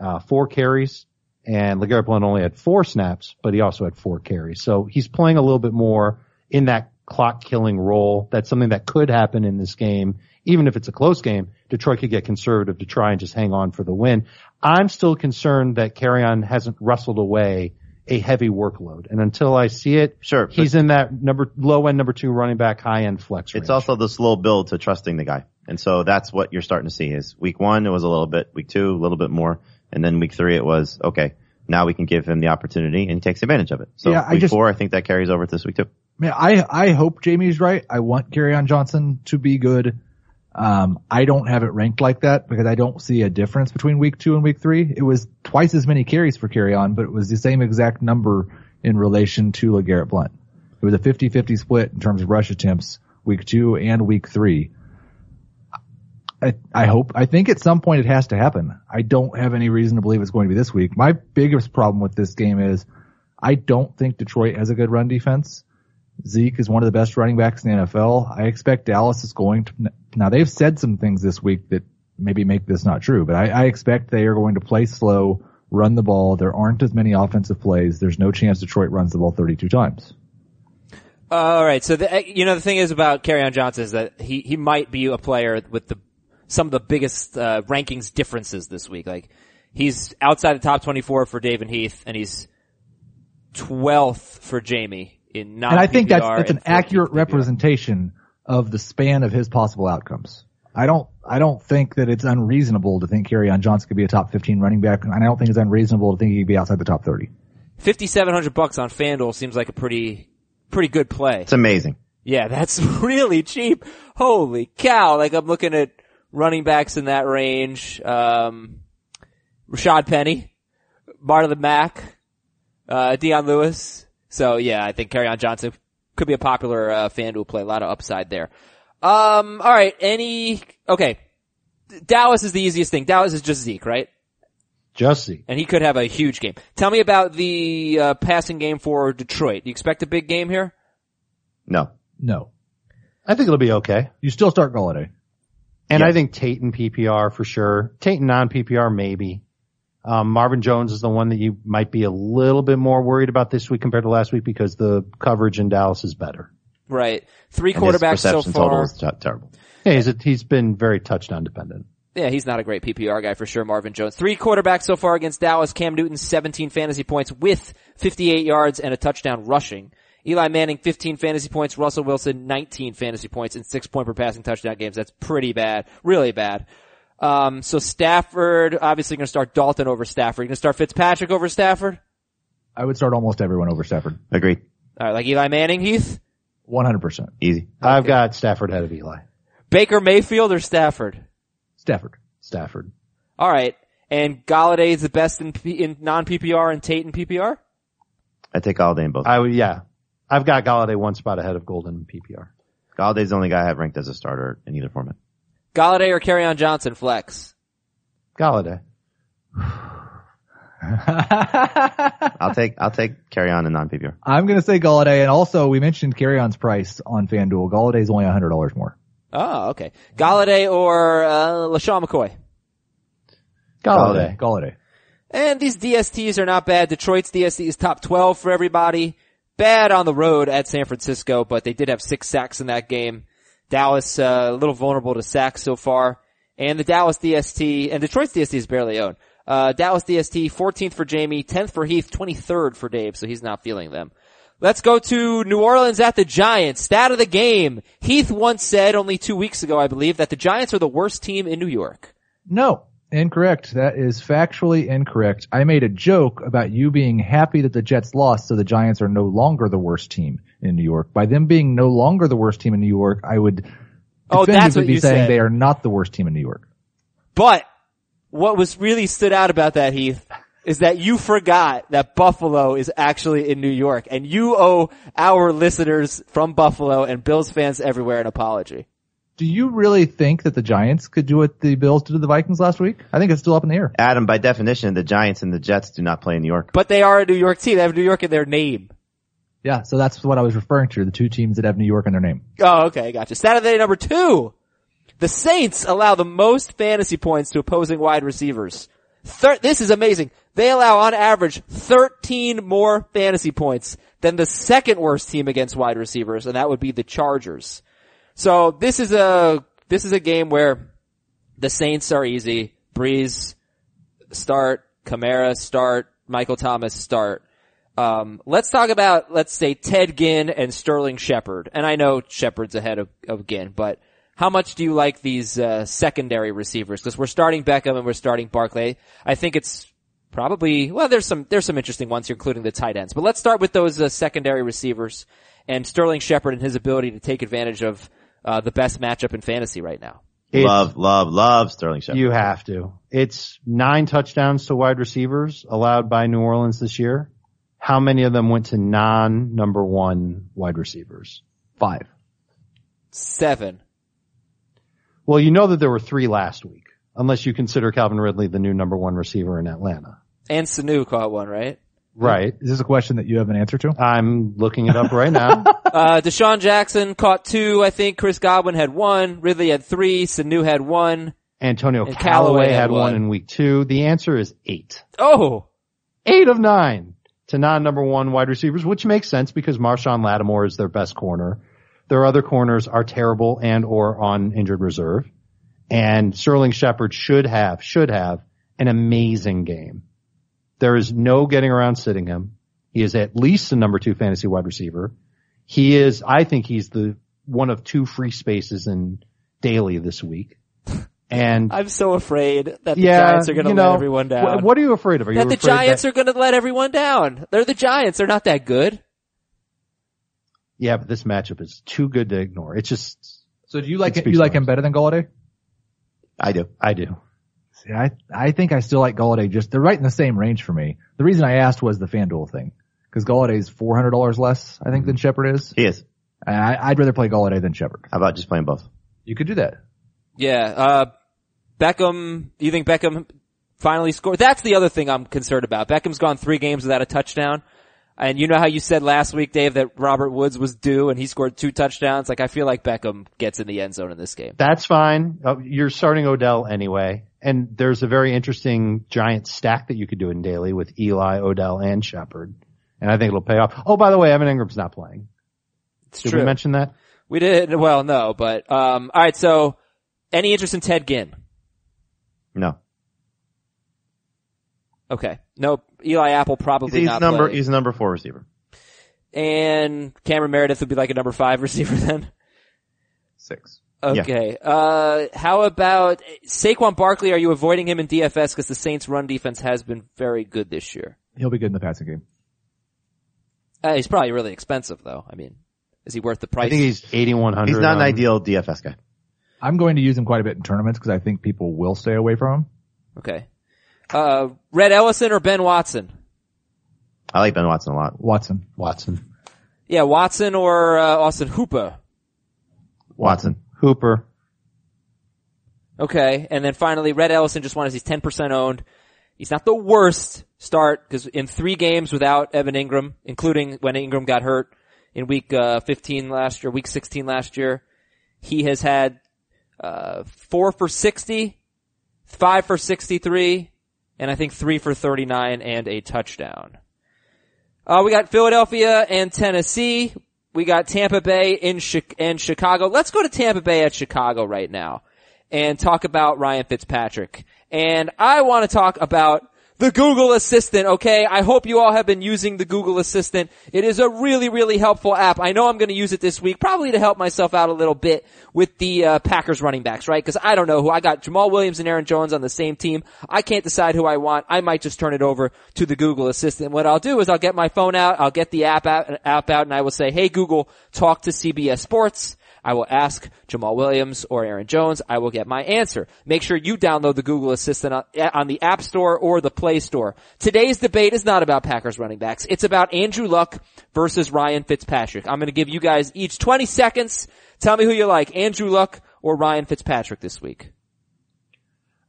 uh, four carries and LeGarrette only had four snaps, but he also had four carries. So he's playing a little bit more in that clock killing role. That's something that could happen in this game. Even if it's a close game, Detroit could get conservative to try and just hang on for the win. I'm still concerned that Kerryon hasn't wrestled away a heavy workload. And until I see it, Sure, he's in that number, low end number two running back, high end flex range. It's also the slow build to trusting the guy. And so that's what you're starting to see is week one, it was a little bit, week two, a little bit more. And then week three, it was, okay, now we can give him the opportunity and he takes advantage of it. So Yeah, I week just- four, I think that carries over to this week too. Man, I I hope Jamie's right. I want on Johnson to be good. Um, I don't have it ranked like that because I don't see a difference between week two and week three. It was twice as many carries for Kerryon, but it was the same exact number in relation to LeGarrette Blunt. It was a 50-50 split in terms of rush attempts week two and week three. I, I hope, I think at some point it has to happen. I don't have any reason to believe it's going to be this week. My biggest problem with this game is I don't think Detroit has a good run defense. Zeke is one of the best running backs in the NFL. I expect Dallas is going to, now they've said some things this week that maybe make this not true, but I, I expect they are going to play slow, run the ball. There aren't as many offensive plays. There's no chance Detroit runs the ball 32 times. All right. So the, you know the thing is about on Johnson is that he he might be a player with the some of the biggest uh, rankings differences this week. Like he's outside the top 24 for Dave and Heath, and he's 12th for Jamie in non And I think that's, that's an accurate PPR. representation of the span of his possible outcomes. I don't, I don't think that it's unreasonable to think on Johnson could be a top 15 running back, and I don't think it's unreasonable to think he could be outside the top 30. 5,700 bucks on FanDuel seems like a pretty pretty good play. It's amazing. Yeah, that's really cheap. Holy cow. Like I'm looking at running backs in that range. Um, Rashaad Penny, Marlon Mack, uh, Dion Lewis. So yeah, I think on Johnson could be a popular, uh, FanDuel play. A lot of upside there. Um, alright, any, okay. Dallas is the easiest thing. Dallas is just Zeke, right? just Zeke. And he could have a huge game. Tell me about the, uh, passing game for Detroit. Do you expect a big game here? No. No. I think it'll be okay. You still start Golladay. And Yeah. I think Tate and PPR for sure. Tate and non-PPR maybe. Um, Marvin Jones is the one that you might be a little bit more worried about this week compared to last week because the coverage in Dallas is better. Right. Three And his quarterbacks so reception total far. is t- terrible. Yeah, he's, a, he's been very touchdown dependent. Yeah, he's not a great PPR guy for sure, Marvin Jones. Three quarterbacks so far against Dallas. Cam Newton, 17 fantasy points with 58 yards and a touchdown rushing. Eli Manning, 15 fantasy points. Russell Wilson, 19 fantasy points in six point per passing touchdown games. That's pretty bad. Really bad. Um, so Stafford, obviously gonna start Dalton over Stafford. You gonna start Fitzpatrick over Stafford? I would start almost everyone over Stafford. Agreed. Alright, like Eli Manning, Heath? 100%. Easy. I've got Stafford ahead of Eli. Baker Mayfield or Stafford? Stafford. Stafford. Alright. And Golladay is the best in, P- in non-PPR and Tate in PPR? I take Golladay in both. I would, yeah. I've got Golladay one spot ahead of Golden in PPR. Golladay's the only guy I have ranked as a starter in either format. Golladay or on Johnson flex? Golladay. I'll take, I'll take Kerryon in non-PPR. I'm going to say Golladay, and also we mentioned Kerryon's price on FanDuel. Golladay's only $100 more. Oh, okay. Golladay or uh, LeSean McCoy. Golladay. Golladay. And these DSTs are not bad. Detroit's DST is top 12 for everybody. Bad on the road at San Francisco, but they did have six sacks in that game. Dallas, uh, a little vulnerable to sacks so far. And the Dallas DST, and Detroit's DST is barely owned. Uh, Dallas DST, 14th for Jamie, 10th for Heath, 23rd for Dave, so he's not feeling them. Let's go to New Orleans at the Giants. Stat of the game. Heath once said only two weeks ago, I believe, that the Giants are the worst team in New York. No, incorrect. That is factually incorrect. I made a joke about you being happy that the Jets lost, so the Giants are no longer the worst team in New York. By them being no longer the worst team in New York, I would Oh, that's definitively what be you saying said. they are not the worst team in New York. But what was really stood out about that, Heath, is that you forgot that Buffalo is actually in New York and you owe our listeners from Buffalo and Bills fans everywhere an apology. Do you really think that the Giants could do what the Bills did to the Vikings last week? I think it's still up in the air. Adam, by definition, the Giants and the Jets do not play in New York. But they are a New York team. They have New York in their name. Yeah, so that's what I was referring to, the two teams that have New York in their name. Oh, okay, gotcha. Saturday number two. The Saints allow the most fantasy points to opposing wide receivers. Thir- this is amazing. They allow on average 13 more fantasy points than the second worst team against wide receivers, and that would be the Chargers. So this is a, this is a game where the Saints are easy. Brees, start, Kamara start, Michael Thomas start. Um, let's talk about, let's say Ted Ginn and Sterling Shepard. And I know Shepard's ahead of, of Ginn, but how much do you like these, uh, secondary receivers? Cause we're starting Beckham and we're starting Barkley. I think it's probably, well, there's some, there's some interesting ones here, including the tight ends, but let's start with those, uh, secondary receivers and Sterling Shepard and his ability to take advantage of, uh, the best matchup in fantasy right now. It's- love, love, love Sterling Shepard. You have to. It's nine touchdowns to wide receivers allowed by New Orleans this year. How many of them went to non number one wide receivers? Five. Seven. Well, you know that there were three last week, unless you consider Calvin Ridley the new number one receiver in Atlanta. And Sanu caught one, right? Right. Is this a question that you have an answer to? I'm looking it up right now. Uh, DeSean Jackson caught two, I think. Chris Godwin had one. Ridley had three. Sanu had one. Antonio And Callaway Callaway had had one one. in week two. The answer is eight. Oh! Eight of nine to non number one wide receivers, which makes sense because Marshon Lattimore is their best corner. Their other corners are terrible and or on injured reserve. And Sterling Shepard should have, should have an amazing game. There is no getting around sitting him. He is at least the number two fantasy wide receiver. He is, I think he's the one of two free spaces in daily this week. And I'm so afraid that the yeah, Giants are going to you let everyone down. wh- What are you afraid of? Are you that the Giants that- are going to let everyone down. They're the Giants. They're not that good. Yeah, but this matchup is too good to ignore. It's just, So do you like It it, you like him better than Golladay? I do. I do. See, I I think I still like Golladay. Just they're right in the same range for me. The reason I asked was the FanDuel thing because Golladay's four hundred dollars less, I think, than Shepard is. He is. I, I'd rather play Golladay than Shepard. How about just playing both? You could do that. Yeah. Uh, Beckham, do you think Beckham finally scored? That's the other thing I'm concerned about. Beckham's gone three games without a touchdown. And you know how you said last week, Dave, that Robert Woods was due and he scored two touchdowns? Like I feel like Beckham gets in the end zone in this game. That's fine. Uh, You're starting Odell anyway. And there's a very interesting giant stack that you could do in daily with Eli, Odell, and Shepard. And I think it'll pay off. Oh, by the way, Evan Engram's not playing. It's Did true. we mention that? We did, well, no, but, um, alright, so, any interest in Ted Ginn? No. Okay. No, Eli Apple He's, probably he's not number, playing. he's a number four receiver. And Cameron Meredith would be like a number five receiver then? Six. Yeah. Okay. Uh, how about Saquon Barkley? Are you avoiding him in DFS because the Saints run defense has been very good this year? He'll be good in the passing game. Uh, he's probably really expensive though. I mean, is he worth the price? I think he's 8,100. He's not an on- ideal DFS guy. I'm going to use him quite a bit in tournaments because I think people will stay away from him. okay. Uh, Rhett Ellison or Ben Watson? I like Ben Watson a lot. Watson. Watson. Yeah, Watson or uh, Austin Hooper. Watson. Hooper. Okay, and then finally, Rhett Ellison just won as he's 10% owned. He's not the worst start because in three games without Evan Engram, including when Engram got hurt in week uh, 15 last year, week 16 last year, he has had uh, four for 60, five for 63, and I think three for 39 and a touchdown. Uh, we got Philadelphia and Tennessee. We got Tampa Bay in Chi- and Chicago. Let's go to Tampa Bay at Chicago right now and talk about Ryan Fitzpatrick. And I want to talk about the Google Assistant, okay? I hope you all have been using the Google Assistant. It is a really, really helpful app. I know I'm going to use it this week, probably to help myself out a little bit with the uh, Packers running backs, right? Because I don't know who. I got Jamaal Williams and Aaron Jones on the same team. I can't decide who I want. I might just turn it over to the Google Assistant. What I'll do is I'll get my phone out, I'll get the app out, app out, and I will say, "Hey Google, talk to CBS Sports." I will ask Jamaal Williams or Aaron Jones. I will get my answer. Make sure you download the Google Assistant on, the App Store or the Play Store. Today's debate is not about Packers running backs. It's about Andrew Luck versus Ryan Fitzpatrick. I'm going to give you guys each 20 seconds. Tell me who you like, Andrew Luck or Ryan Fitzpatrick this week.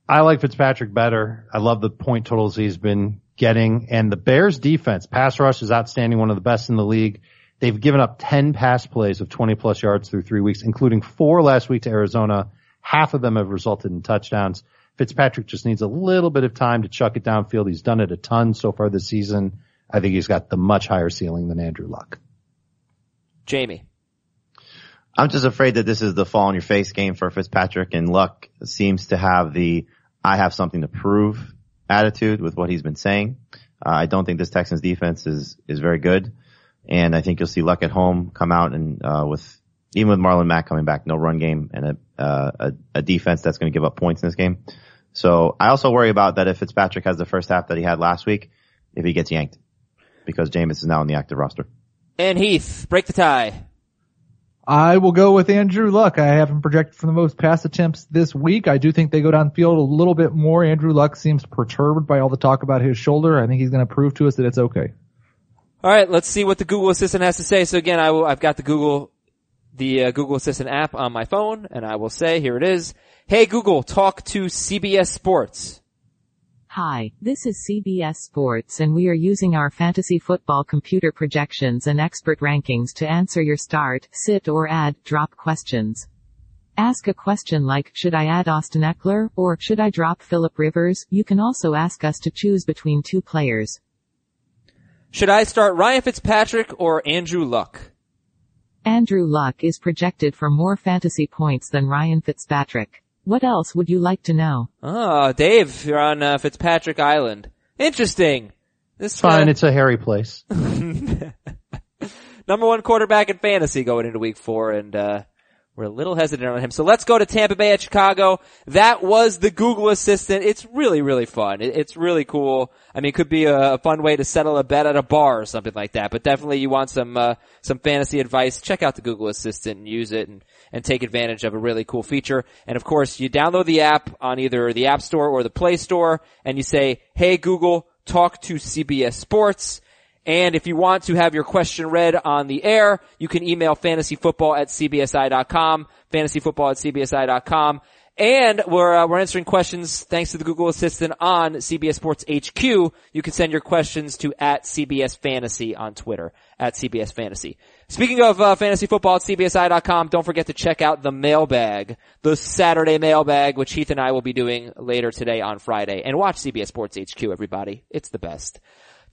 I like Fitzpatrick better. I love the point totals he's been getting and the Bears defense, pass rush is outstanding, one of the best in the league. They've given up 10 pass plays of 20 plus yards through three weeks, including four last week to Arizona. Half of them have resulted in touchdowns. Fitzpatrick just needs a little bit of time to chuck it downfield. He's done it a ton so far this season. I think he's got the much higher ceiling than Andrew Luck. Jamie. I'm just afraid that this is the fall on your face game for Fitzpatrick and Luck seems to have the I have something to prove attitude with what he's been saying. Uh, I don't think this Texans defense is, is very good. And I think you'll see Luck at home come out and, uh, with, even with Marlon Mack coming back, no run game and a, uh, a, a defense that's going to give up points in this game. So I also worry about that if Fitzpatrick has the first half that he had last week, if he gets yanked because Jameis is now on the active roster. And Heath, break the tie. I will go with Andrew Luck. I have him projected for the most pass attempts this week. I do think they go downfield a little bit more. Andrew Luck seems perturbed by all the talk about his shoulder. I think he's going to prove to us that it's okay. All right, let's see what the Google Assistant has to say. So again, I've got the Google, the uh, Google Assistant app on my phone, and I will say, here it is. Hey Google, talk to CBS Sports. Hi, this is CBS Sports and we are using our fantasy football computer projections and expert rankings to answer your start, sit or add, drop questions. Ask a question like, should I add Austin Ekeler, or should I drop Philip Rivers? You can also ask us to choose between two players. Should I start Ryan Fitzpatrick or Andrew Luck? Andrew Luck is projected for more fantasy points than Ryan Fitzpatrick. What else would you like to know? Oh, Dave, you're on uh, Fitzpatrick Island. Interesting. This Fine, uh, it's a hairy place. number one quarterback in fantasy going into week four, and uh, we're a little hesitant on him. So let's go to Tampa Bay at Chicago. That was the Google Assistant. It's really, really fun. It's really cool. I mean, it could be a, fun way to settle a bet at a bar or something like that. But definitely, you want some uh, some fantasy advice. Check out the Google Assistant and use it, and and take advantage of a really cool feature. And of course, you download the app on either the App Store or the Play Store, and you say, "Hey Google, talk to CBS Sports." And if you want to have your question read on the air, you can email fantasyfootball at cbsi.com, fantasyfootball at cbsi.com. And we're, uh, we're answering questions thanks to the Google Assistant on CBS Sports HQ. You can send your questions to at CBS Fantasy on Twitter, at CBS Fantasy. Speaking of uh, fantasy football at CBSI.com, don't forget to check out the mailbag, the Saturday mailbag, which Heath and I will be doing later today on Friday. And watch CBS Sports HQ, everybody. It's the best.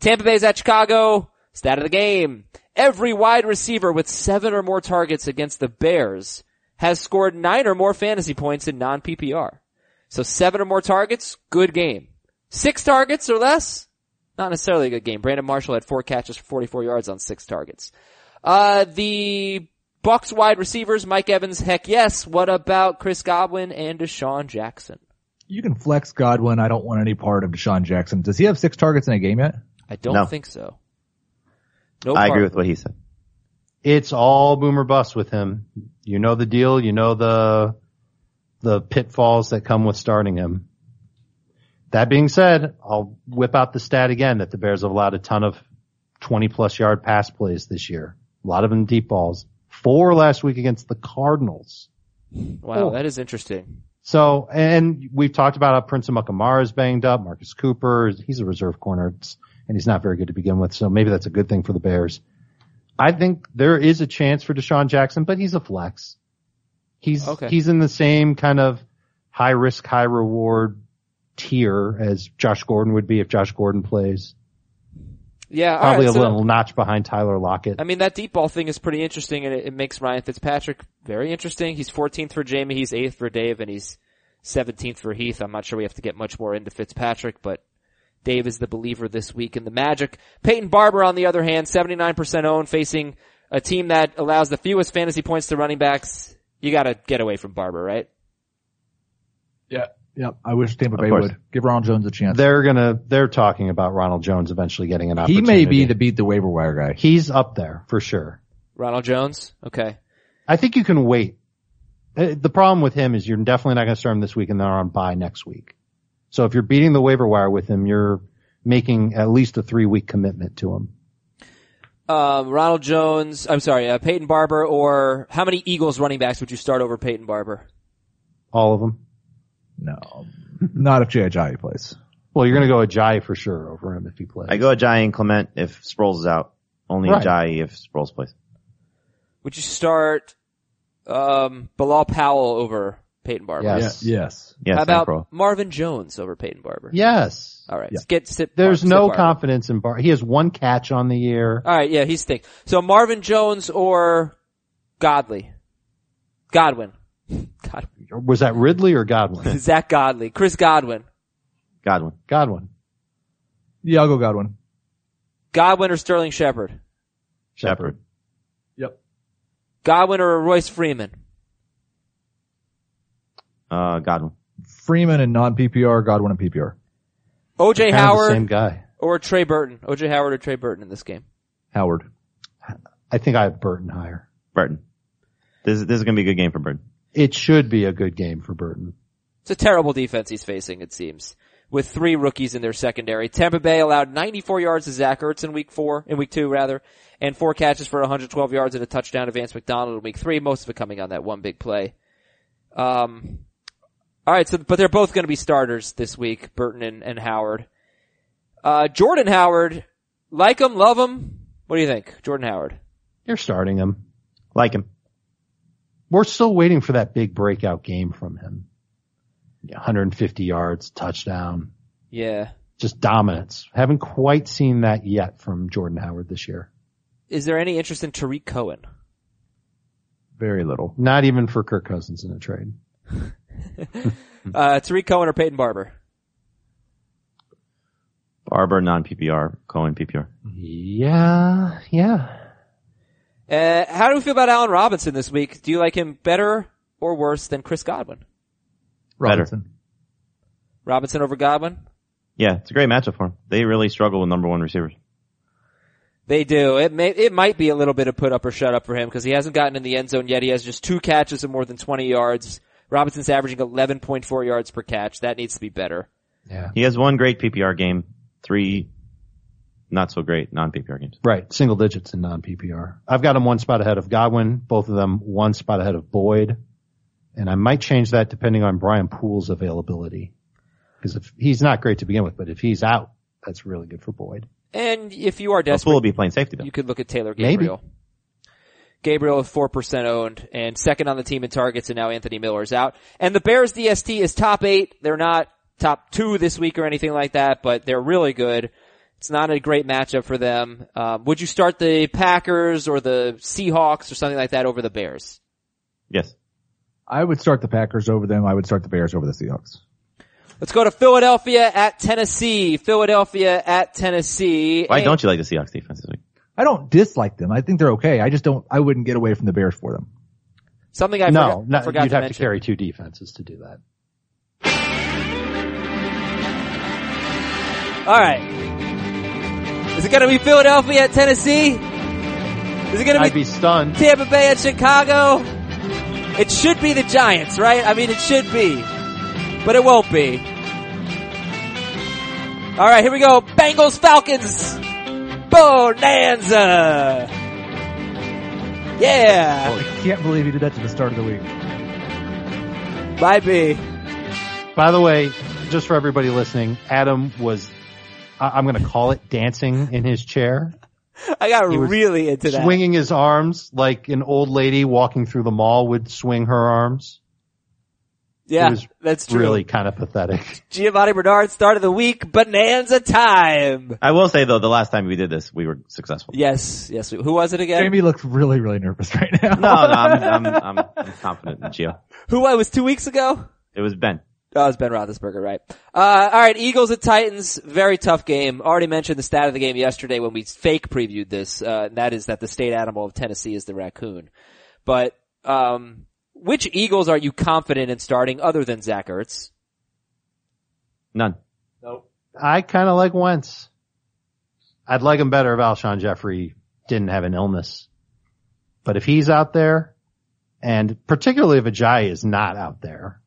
Tampa Bay's at Chicago. Stat of the game. Every wide receiver with seven or more targets against the Bears has scored nine or more fantasy points in non-PPR. So seven or more targets, good game. Six targets or less, not necessarily a good game. Brandon Marshall had four catches for 44 yards on six targets. Uh, the Bucs wide receivers, Mike Evans, heck yes. What about Chris Godwin and DeSean Jackson? You can flex Godwin. I don't want any part of DeSean Jackson. Does he have six targets in a game yet? I don't No. think so. No I agree with what he said. It's all boomer bust with him. You know the deal. You know the the pitfalls that come with starting him. That being said, I'll whip out the stat again that the Bears have allowed a ton of 20 plus yard pass plays this year. A lot of them deep balls. Four last week against the Cardinals. Wow, Oh. that is interesting. So, and we've talked about how Prince Amukamara is banged up. Marcus Cooper, he's a reserve corner, It's- and he's not very good to begin with. So maybe that's a good thing for the Bears. I think there is a chance for DeSean Jackson, but he's a flex. He's, Okay. he's in the same kind of high risk, high reward tier as Josh Gordon would be if Josh Gordon plays. Yeah, Probably right, a so- little notch behind Tyler Lockett. I mean, that deep ball thing is pretty interesting, and it, it makes Ryan Fitzpatrick very interesting. He's 14th for Jamie, he's 8th for Dave, and he's 17th for Heath. I'm not sure we have to get much more into Fitzpatrick, but Dave is the believer this week in the Magic. Peyton Barber, on the other hand, 79% owned, facing a team that allows the fewest fantasy points to running backs. You gotta get away from Barber, right? Yeah. Yep. I wish Tampa Bay would give Ronald Jones a chance. they're gonna, they're talking about Ronald Jones eventually getting an opportunity. he may be the beat the waiver wire guy. he's up there for sure. Ronald Jones? Okay. I think you can wait. Uh, The problem with him is you're definitely not going to start him this week and then on bye next week. So if you're beating the waiver wire with him, you're making at least a three week commitment to him. Um, Ronald Jones, I'm sorry, uh, Peyton Barber, or how many Eagles running backs would you start over Peyton Barber? All of them. No, not if Jay Ajayi plays. Well, you're going to go Ajayi for sure over him if he plays. I go Ajayi and Clement if Sproles is out. Only Right. Ajayi if Sproles plays. Would you start um, Bilal Powell over Peyton Barber. Yes. Yes. Yes, How about Crow. Marvin Jones over Peyton Barber? Yes. All right. Yeah. Get sit. There's sit no Barber. confidence in Bar. He has one catch on the year. All right. Yeah, he's thick. So Marvin Jones or Godley? Godwin. God. Was that Ridley or Godwin? Zach Godley. Chris Godwin. Godwin. Godwin. Yeah, I'll go Godwin. Godwin or Sterling Shepard? Shepard. Yep. Godwin or Royce Freeman? Uh, Godwin. Freeman and non-PPR, Godwin and PPR. OJ Kind the Howard same guy. or Trey Burton? OJ Howard or Trey Burton in this game? Howard. I think I have Burton higher. Burton. This, is- this is gonna be a good game for Burton. It should be a good game for Burton. It's a terrible defense he's facing, it seems. With three rookies in their secondary. Tampa Bay allowed 94 yards to Zach Ertz in week four, in week two rather, and four catches for 112 yards and a touchdown to Vance McDonald in week three, most of it coming on that one big play. Um, alright, so, but they're both gonna be starters this week, Burton and, and Howard. Uh, Jordan Howard, like him, love him. What do you think? Jordan Howard. You're starting him. Like him. We're still waiting for that big breakout game from him. 150 yards, touchdown, Yeah. just dominance. Haven't quite seen that yet from Jordan Howard this year. Is there any interest in Tarik Cohen? Very little. Not even for Kirk Cousins in a trade. Uh, Tarik Cohen or Peyton Barber? Barber, non-PPR. Cohen, PPR. Yeah, yeah. Uh, how do we feel about Allen Robinson this week? Do you like him better or worse than Chris Godwin? Robinson. Robinson over Godwin? Yeah, it's a great matchup for him. They really struggle with number one receivers. They do. It may, it might be a little bit of put up or shut up for him because he hasn't gotten in the end zone yet. He has just two catches of more than 20 yards. Robinson's averaging 11.4 yards per catch. That needs to be better. Yeah. He has one great PPR game, three not so great non-PPR games. Right. Single digits in non-PPR. I've got him one spot ahead of Godwin, both of them one spot ahead of Boyd. And I might change that depending on Brian Poole's availability. Because if he's not great to begin with, but if he's out, that's really good for Boyd. And if you are Well, desperate, Poole will be playing safety though. you could look at Taylor Maybe. Gabriel. Gabriel is 4% owned and second on the team in targets and now Anthony Miller's out. And the Bears DST is top eight. They're not top two this week or anything like that, but they're really good. It's not a great matchup for them. Um, would you start the Packers or the Seahawks or something like that over the Bears? Yes. I would start the Packers over them. I would start the Bears over the Seahawks. Let's go to Philadelphia at Tennessee. Philadelphia at Tennessee. Why And- don't you like the Seahawks defense this week? I don't dislike them. I think they're okay. I just don't, I wouldn't get away from the Bears for them. Something I no, forgot, no I forgot you'd to have mention. to carry two defenses to do that. All right. Is it going to be Philadelphia at Tennessee? Is it going to be be stunned. Tampa Bay at Chicago? It should be the Giants, right? I mean, it should be, but it won't be. All right, here we go. Bengals Falcons. Bonanza. Yeah, oh, I can't believe he did that to the start of the week. might be. By the way, just for everybody listening, Adam was, I- I'm going to call it dancing in his chair, I got really into that. swinging his arms like an old lady walking through the mall would swing her arms. Yeah, it was that's true. Really kind of pathetic. Giovani Bernard start of the week, Bonanza time. I will say though, the last time we did this, we were successful. Yes, yes. Who was it again? Jamie looks really, really nervous right now. No, no, I'm, I'm, I'm, I'm confident in Gio. Who was was two weeks ago? It was Ben. Oh, it's Ben Roethlisberger, right? Uh, all right, Eagles at Titans, very tough game. Already mentioned the stat of the game yesterday when we fake previewed this. Uh, and that is that the state animal of Tennessee is the raccoon. But um, which Eagles are you confident in starting other than Zach Ertz? None. I kind of like Wentz. I'd like him better if Alshon Jeffery didn't have an illness. But if he's out there, and particularly if Ajayi is not out there,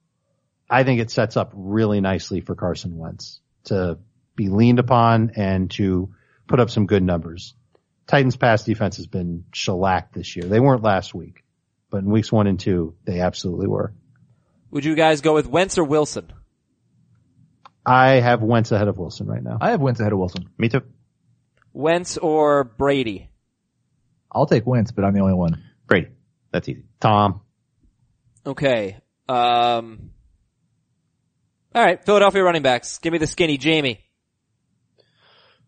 I think it sets up really nicely for Carson Wentz to be leaned upon and to put up some good numbers. Titans pass defense has been shellacked this year. They weren't last week, but in weeks one and two, they absolutely were. Would you guys go with Wentz or Wilson? I have Wentz ahead of Wilson right now. I have Wentz ahead of Wilson. Me too. Wentz or Brady? I'll take Wentz, but I'm the only one. Brady. That's easy. Tom. Okay. Um, all right, Philadelphia running backs. Give me the skinny Jamie.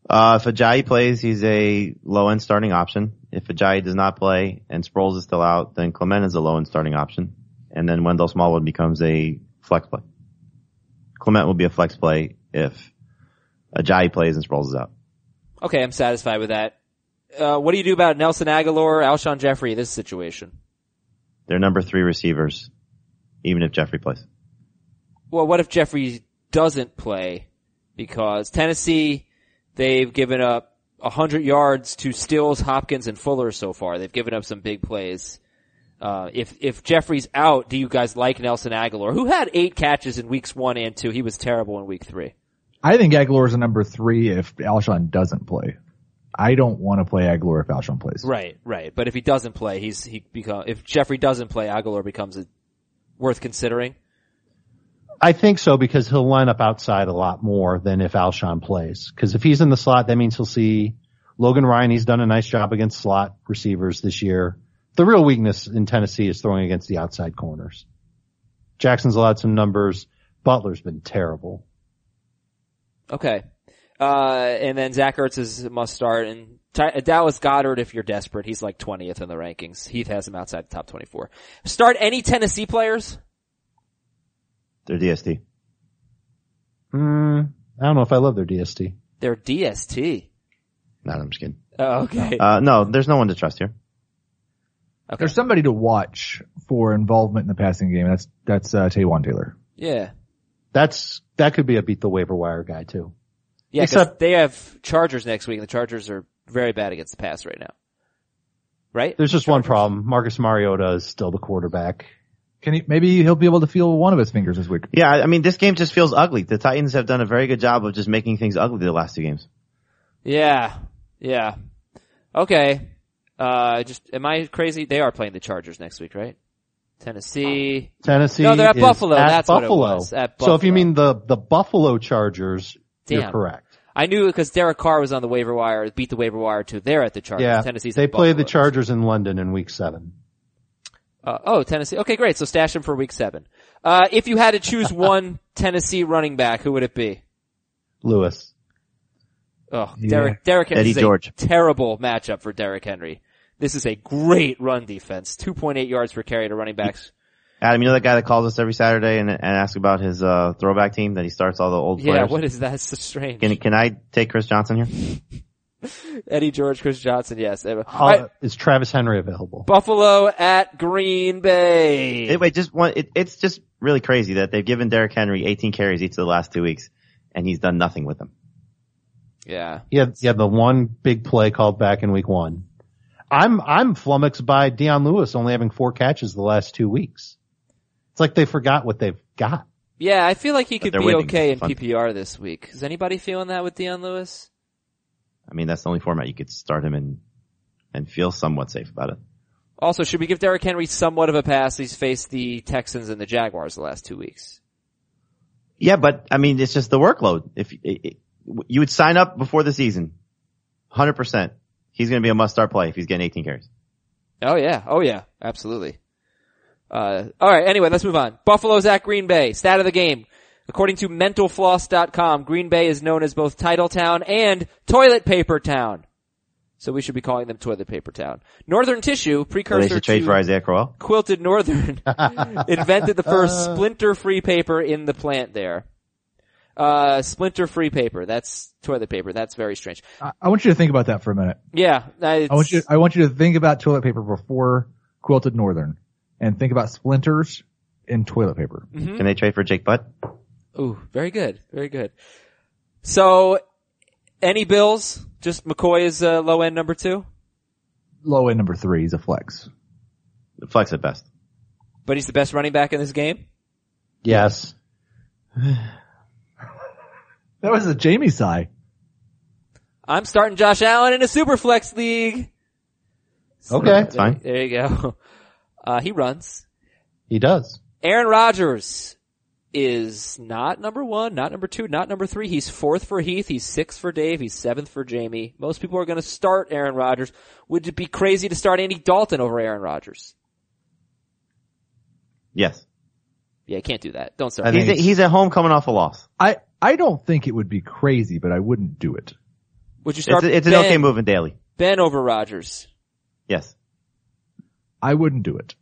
Uh, if Ajayi plays, he's a low end starting option. If Ajayi does not play and Sproles is still out, then Clement is a low end starting option. And then Wendell Smallwood becomes a flex play. Clement will be a flex play if Ajayi plays and Sproles is out. Okay, I'm satisfied with that. Uh, what do you do about Nelson Agholor, Alshon Jeffery, this situation? They're number three receivers, even if Jeffery plays. Well, what if Jeffery doesn't play? Because Tennessee, they've given up 100 yards to Stills, Hopkins, and Fuller so far. They've given up some big plays. Uh, if, if Jeffery's out, do you guys like Nelson Agholor, who had eight catches in weeks one and two? He was terrible in week three. I think Agholor's a number three if Alshon doesn't play. I don't want to play Agholor if Alshon plays. Right, right. But if he doesn't play, he's, he become, if Jeffery doesn't play, Agholor becomes a, worth considering. I think so because he'll line up outside a lot more than if Alshon plays. Cause if he's in the slot, that means he'll see Logan Ryan. He's done a nice job against slot receivers this year. The real weakness in Tennessee is throwing against the outside corners. Jackson's allowed some numbers. Butler's been terrible. Okay. Uh, and then Zach Ertz is a must start and Ty- Dallas Goedert if you're desperate. He's like 20th in the rankings. Heath has him outside the top 24. Start any Tennessee players? They're DST. Hmm. I don't know if I love their DST. They're DST. No, I'm just kidding. Oh, okay. Uh, no, there's no one to trust here. okay. There's somebody to watch for involvement in the passing game. That's that's uh, Taywan Taylor. Yeah. That's, that could be a beat the waiver wire guy too. Yeah, 'cause Except- they have Chargers next week and the Chargers are very bad against the pass right now. Right? There's just one problem. Marcus Mariota is still the quarterback. Can he? Maybe he'll be able to feel one of his fingers this week. Yeah, I I mean, this game just feels ugly. The Titans have done a very good job of just making things ugly the last two games. Yeah. Yeah. Okay. Uh, just, am I crazy? They are playing the Chargers next week, right? Tennessee. Tennessee. No, they're at is Buffalo. At That's what it Buffalo. was. At So if you mean the the Buffalo Chargers, you're correct. I knew because Derek Carr was on the waiver wire, beat the waiver wire too. They're at the Chargers. Yeah, Tennessee's they at play the Chargers in London in Week Seven. Uh, oh, Tennessee. Okay, great. So stash him for week seven. Uh, if you had to choose one Tennessee running back, who would it be? Lewis. Oh, Yeah. Derrick, Derrick Henry. Eddie This is George. A terrible matchup for Derrick Henry. This is a great run defense. 2.8 yards per carry to running backs. Adam, you know that guy that calls us every Saturday and, and asks about his uh, throwback team that he starts all the old Yeah, players? what is that? It's so strange. Can can I take Chris Johnson here? Eddie George, Chris Johnson, yes. All Uh, right, Is Travis Henry available? Buffalo at Green Bay. Anyway, just one. It, it's just really crazy that they've given Derrick Henry 18 carries each of the last two weeks, and he's done nothing with them. yeah. He had, he had the one big play called back in Week One. I'm I'm flummoxed by Dion Lewis only having four catches the last two weeks. It's like they forgot what they've got. Yeah, I feel like he could be okay in PPR this week. Is anybody feeling that with Dion Lewis? I mean, that's the only format you could start him in and feel somewhat safe about it. Also, should we give Derrick Henry somewhat of a pass? He's faced the Texans and the Jaguars the last two weeks. Yeah, but I mean, it's just the workload. If it, it, you would sign up before the season, 100%, he's going to be a must-start play if he's getting 18 carries. Oh yeah, oh yeah, absolutely. Uh, alright, anyway, let's move on. Buffalo's at Green Bay. Stat of the game. According to mentalfloss.com, Green Bay is known as both Title Town and Toilet Paper Town. So we should be calling them Toilet Paper Town. Northern Tissue, precursor should trade to for Isaiah Crowell. Quilted Northern, invented the first splinter-free paper in the plant there. Uh, splinter-free paper. That's toilet paper. That's very strange. I, I want you to think about that for a minute. Yeah, I I want you. I want you to think about toilet paper before quilted northern, and think about splinters in toilet paper. Can they trade for Jake Butt? Ooh, very good, very good. So, any Bills? Just McCoy is uh, low end number two, Low end number three is a flex. Flex at best. but he's the best running back in this game. Yes. That was a Jamie sigh. I'm starting Josh Allen in a super flex league. Okay. That's fine. There you go. Uh, he runs. He does. Aaron Rodgers is not number one, not number two, not number three. He's fourth for Heath. He's sixth for Dave. He's seventh for Jamie. Most people are going to start Aaron Rodgers. Would it be crazy to start Andy Dalton over Aaron Rodgers? Yes. Yeah, you can't do that. Don't start. I He's, he's at home coming off a loss. I, I don't think it would be crazy, but I wouldn't do it. Would you It's, start? a, it's an ben, okay move in daily. Ben over Rodgers. Yes. I wouldn't do it.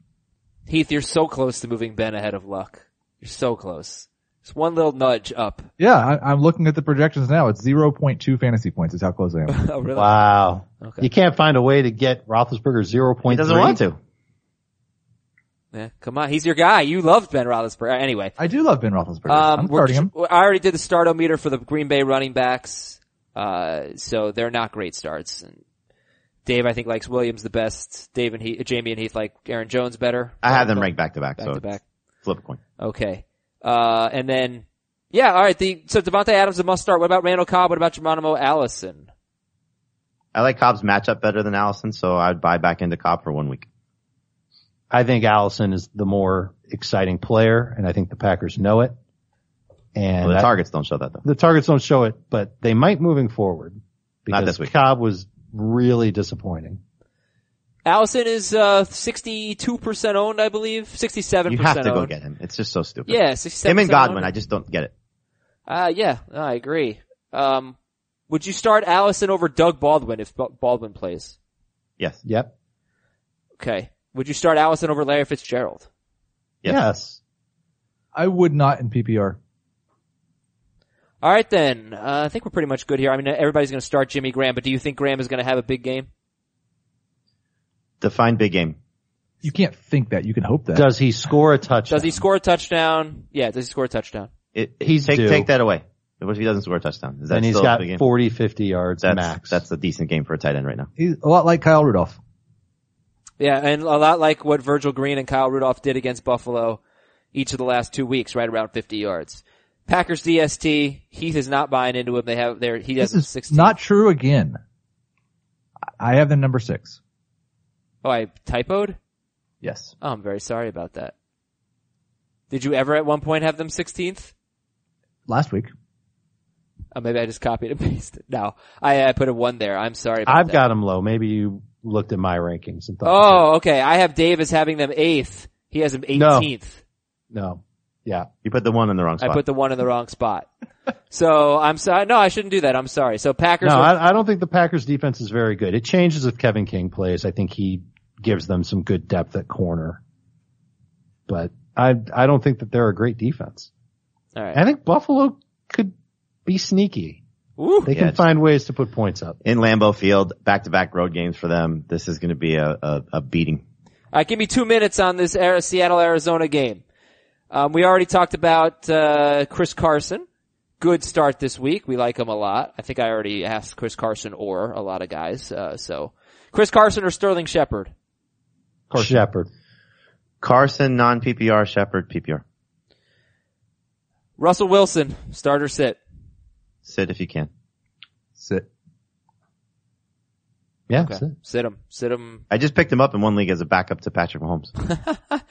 Heath, you're so close to moving Ben ahead of Luck. You're so close. Just one little nudge up. Yeah, I, I'm looking at the projections now. It's 0.2 fantasy points is how close I am. Oh, really? Wow. Okay. You can't find a way to get Roethlisberger zero He doesn't want to. Yeah, come on. He's your guy. You loved Ben Roethlisberger. Anyway. I do love Ben Roethlisberger. Um, I'm starting him. I already did the startometer for the Green Bay running backs. Uh, so they're not great starts. And Dave, I think likes Williams the best. Dave and Heath, Jamie and Heath like Aaron Jones better. I have them ranked back to back, back so to back. Flip a coin. Okay. Uh, and then, yeah, alright, the, so Davante Adams a must start. What about Randall Cobb? What about Geronimo Allison? I like Cobb's matchup better than Allison, so I'd buy back into Cobb for one week. I think Allison is the more exciting player, and I think the Packers know it. And Well, the that- targets don't show that though. the targets don't show it, but they might moving forward. Not Because this week. Cobb was really disappointing. Allison is, uh, 62% owned, I believe. 67% You have to go get him. It's just so stupid. Yeah, 67% Him and Godwin, owned. I just don't get it. Uh, yeah, I agree. Um, would you start Allison over Doug Baldwin if Baldwin plays? Yes. Yep. Okay. Would you start Allison over Larry Fitzgerald? Yes. Yes. I would not in PPR. All right then. Uh, I think we're pretty much good here. I mean, everybody's going to start Jimmy Graham, but do you think Graham is going to have a big game? Define big game. You can't think that. You can hope that. Does he score a touchdown? Does he score a touchdown? Yeah, does he score a touchdown? It, He's take due. take that away. What if he doesn't score a touchdown? Is that and he's still got a 40, 50 yards That's max. that's a decent game for a tight end right now. He's a lot like Kyle Rudolph. Yeah, and a lot like what Virgil Green and Kyle Rudolph did against Buffalo each of the last two weeks, right around 50 yards. Packers DST, Heath is not buying into him. They have their, he has This is 16. not true again. I have them number six. Oh, I typoed? Yes. Oh, I'm very sorry about that. Did you ever at one point have them 16th? Last week. Oh, maybe I just copied and pasted. No, I, I put a one there. I'm sorry about I've that. got them low. Maybe you looked at my rankings and thought, Oh, okay. I have Dave as having them eighth. He has them 18th. no. Yeah. You put the one in the wrong spot. I put the one in the wrong spot. so I'm sorry. No, I shouldn't do that. I'm sorry. So Packers. No, were- I, I don't think the Packers defense is very good. It changes if Kevin King plays. I think he gives them some good depth at corner. But I, I don't think that they're a great defense. all right. I think Buffalo could be sneaky. Woo. They Yeah, can it's- find ways to put points up. in Lambeau Field, back to back road games for them. This is going to be a, a, a beating. All right, give me two minutes on this Ari- Seattle Arizona game. Um, we already talked about uh, Chris Carson. Good start this week. We like him a lot. I think I already asked Chris Carson or a lot of guys. Uh, so Chris Carson or Sterling Shepard. Shepard. Carson, non PPR, Shepard, PPR. Russell Wilson, starter sit. Sit if you can. Sit. Yeah, Okay. that's it. Sit him. Sit him. I just picked him up in one league as a backup to Patrick Mahomes.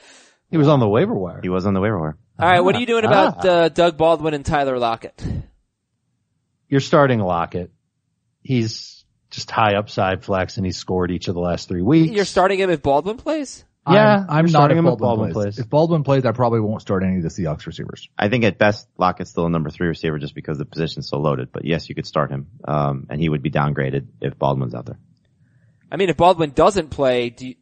He was on the waiver wire. He was on the waiver wire. All right, what are you doing about Ah. uh, Doug Baldwin and Tyler Lockett? You're starting Lockett. He's just high upside flex and he's scored each of the last three weeks. You're starting him if Baldwin plays? Yeah, I'm, I'm not starting if him if Baldwin, Baldwin plays. plays. If Baldwin plays, I probably won't start any of the Seahawks receivers. I think at best, Lockett's still a number three receiver just because the position's so loaded. But yes, you could start him. Um, and he would be downgraded if Baldwin's out there. I mean, if Baldwin doesn't play, do you,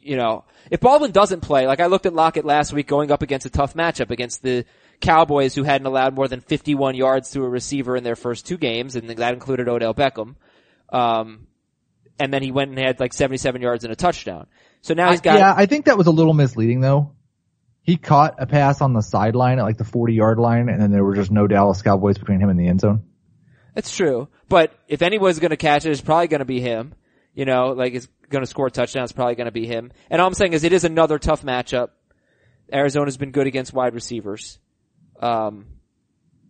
you know, if Baldwin doesn't play, like I looked at Lockett last week going up against a tough matchup against the Cowboys who hadn't allowed more than 51 yards to a receiver in their first two games, and that included Odell Beckham. Um, and then he went and had like 77 yards and a touchdown. So now he's got, yeah, I think that was a little misleading though. He caught a pass on the sideline at like the 40 yard line and then there were just no Dallas Cowboys between him and the end zone. That's true. But if anyone's gonna catch it, it's probably gonna be him. You know, like is gonna score a touchdown, it's probably gonna be him. And all I'm saying is it is another tough matchup. Arizona's been good against wide receivers. Um,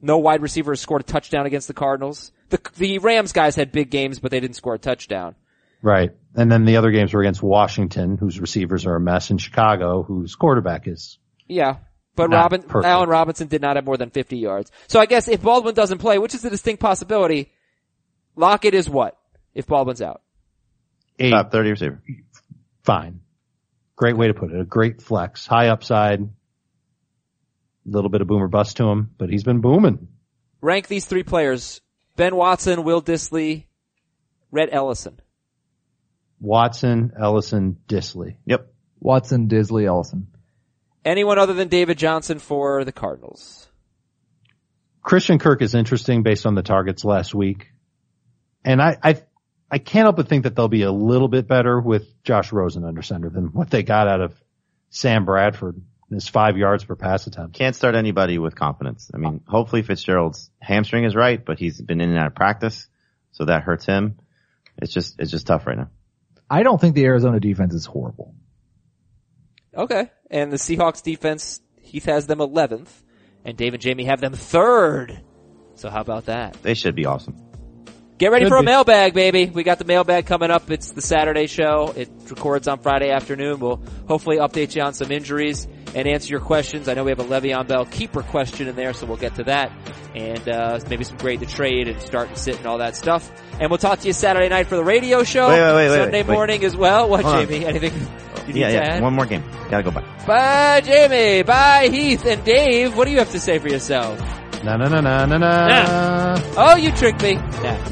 no wide receiver has scored a touchdown against the Cardinals. The, the Rams guys had big games, but they didn't score a touchdown. Right. And then the other games were against Washington, whose receivers are a mess, and Chicago, whose quarterback is. Yeah. But Not Robin, perfect. Allen Robinson did not have more than 50 yards. So I guess if Baldwin doesn't play, which is a distinct possibility, Lockett is what? If Baldwin's out. Eight. Top 30 receiver. Fine. Great way to put it. A great flex. High upside. A little bit of boomer bust to him, but he's been booming. Rank these three players. Ben Watson, Will Dissly, Rhett Ellison. Watson, Ellison, Dissly. Yep. Watson, Dissly, Ellison. Anyone other than David Johnson for the Cardinals? Christian Kirk is interesting based on the targets last week. And I, I, I can't help but think that they'll be a little bit better with Josh Rosen under center than what they got out of Sam Bradford. His five yards per pass attempt. Can't start anybody with confidence. I mean, hopefully Fitzgerald's hamstring is right, but he's been in and out of practice, so that hurts him. It's just, it's just tough right now. I don't think the Arizona defense is horrible. Okay. And the Seahawks defense, Heath has them 11th, and Dave and Jamie have them third. So how about that? They should be awesome. Get ready Could for a be. mailbag, baby. We got the mailbag coming up. It's the Saturday show. It records on Friday afternoon. We'll hopefully update you on some injuries and answer your questions. I know we have a Le'Veon Bell keeper question in there, so we'll get to that. And, uh, maybe some grade to trade and start and sit and all that stuff. And we'll talk to you Saturday night for the radio show. Wait, wait, wait, wait, Sunday wait. morning as well. What, Hold on. Jamie? Anything you need Yeah, to yeah. add? One more game. Gotta go by. Bye, Jamie. Bye, Heath. And Dave, what do you have to say for yourself? Na na na na na na. Oh, you tricked me. Yeah.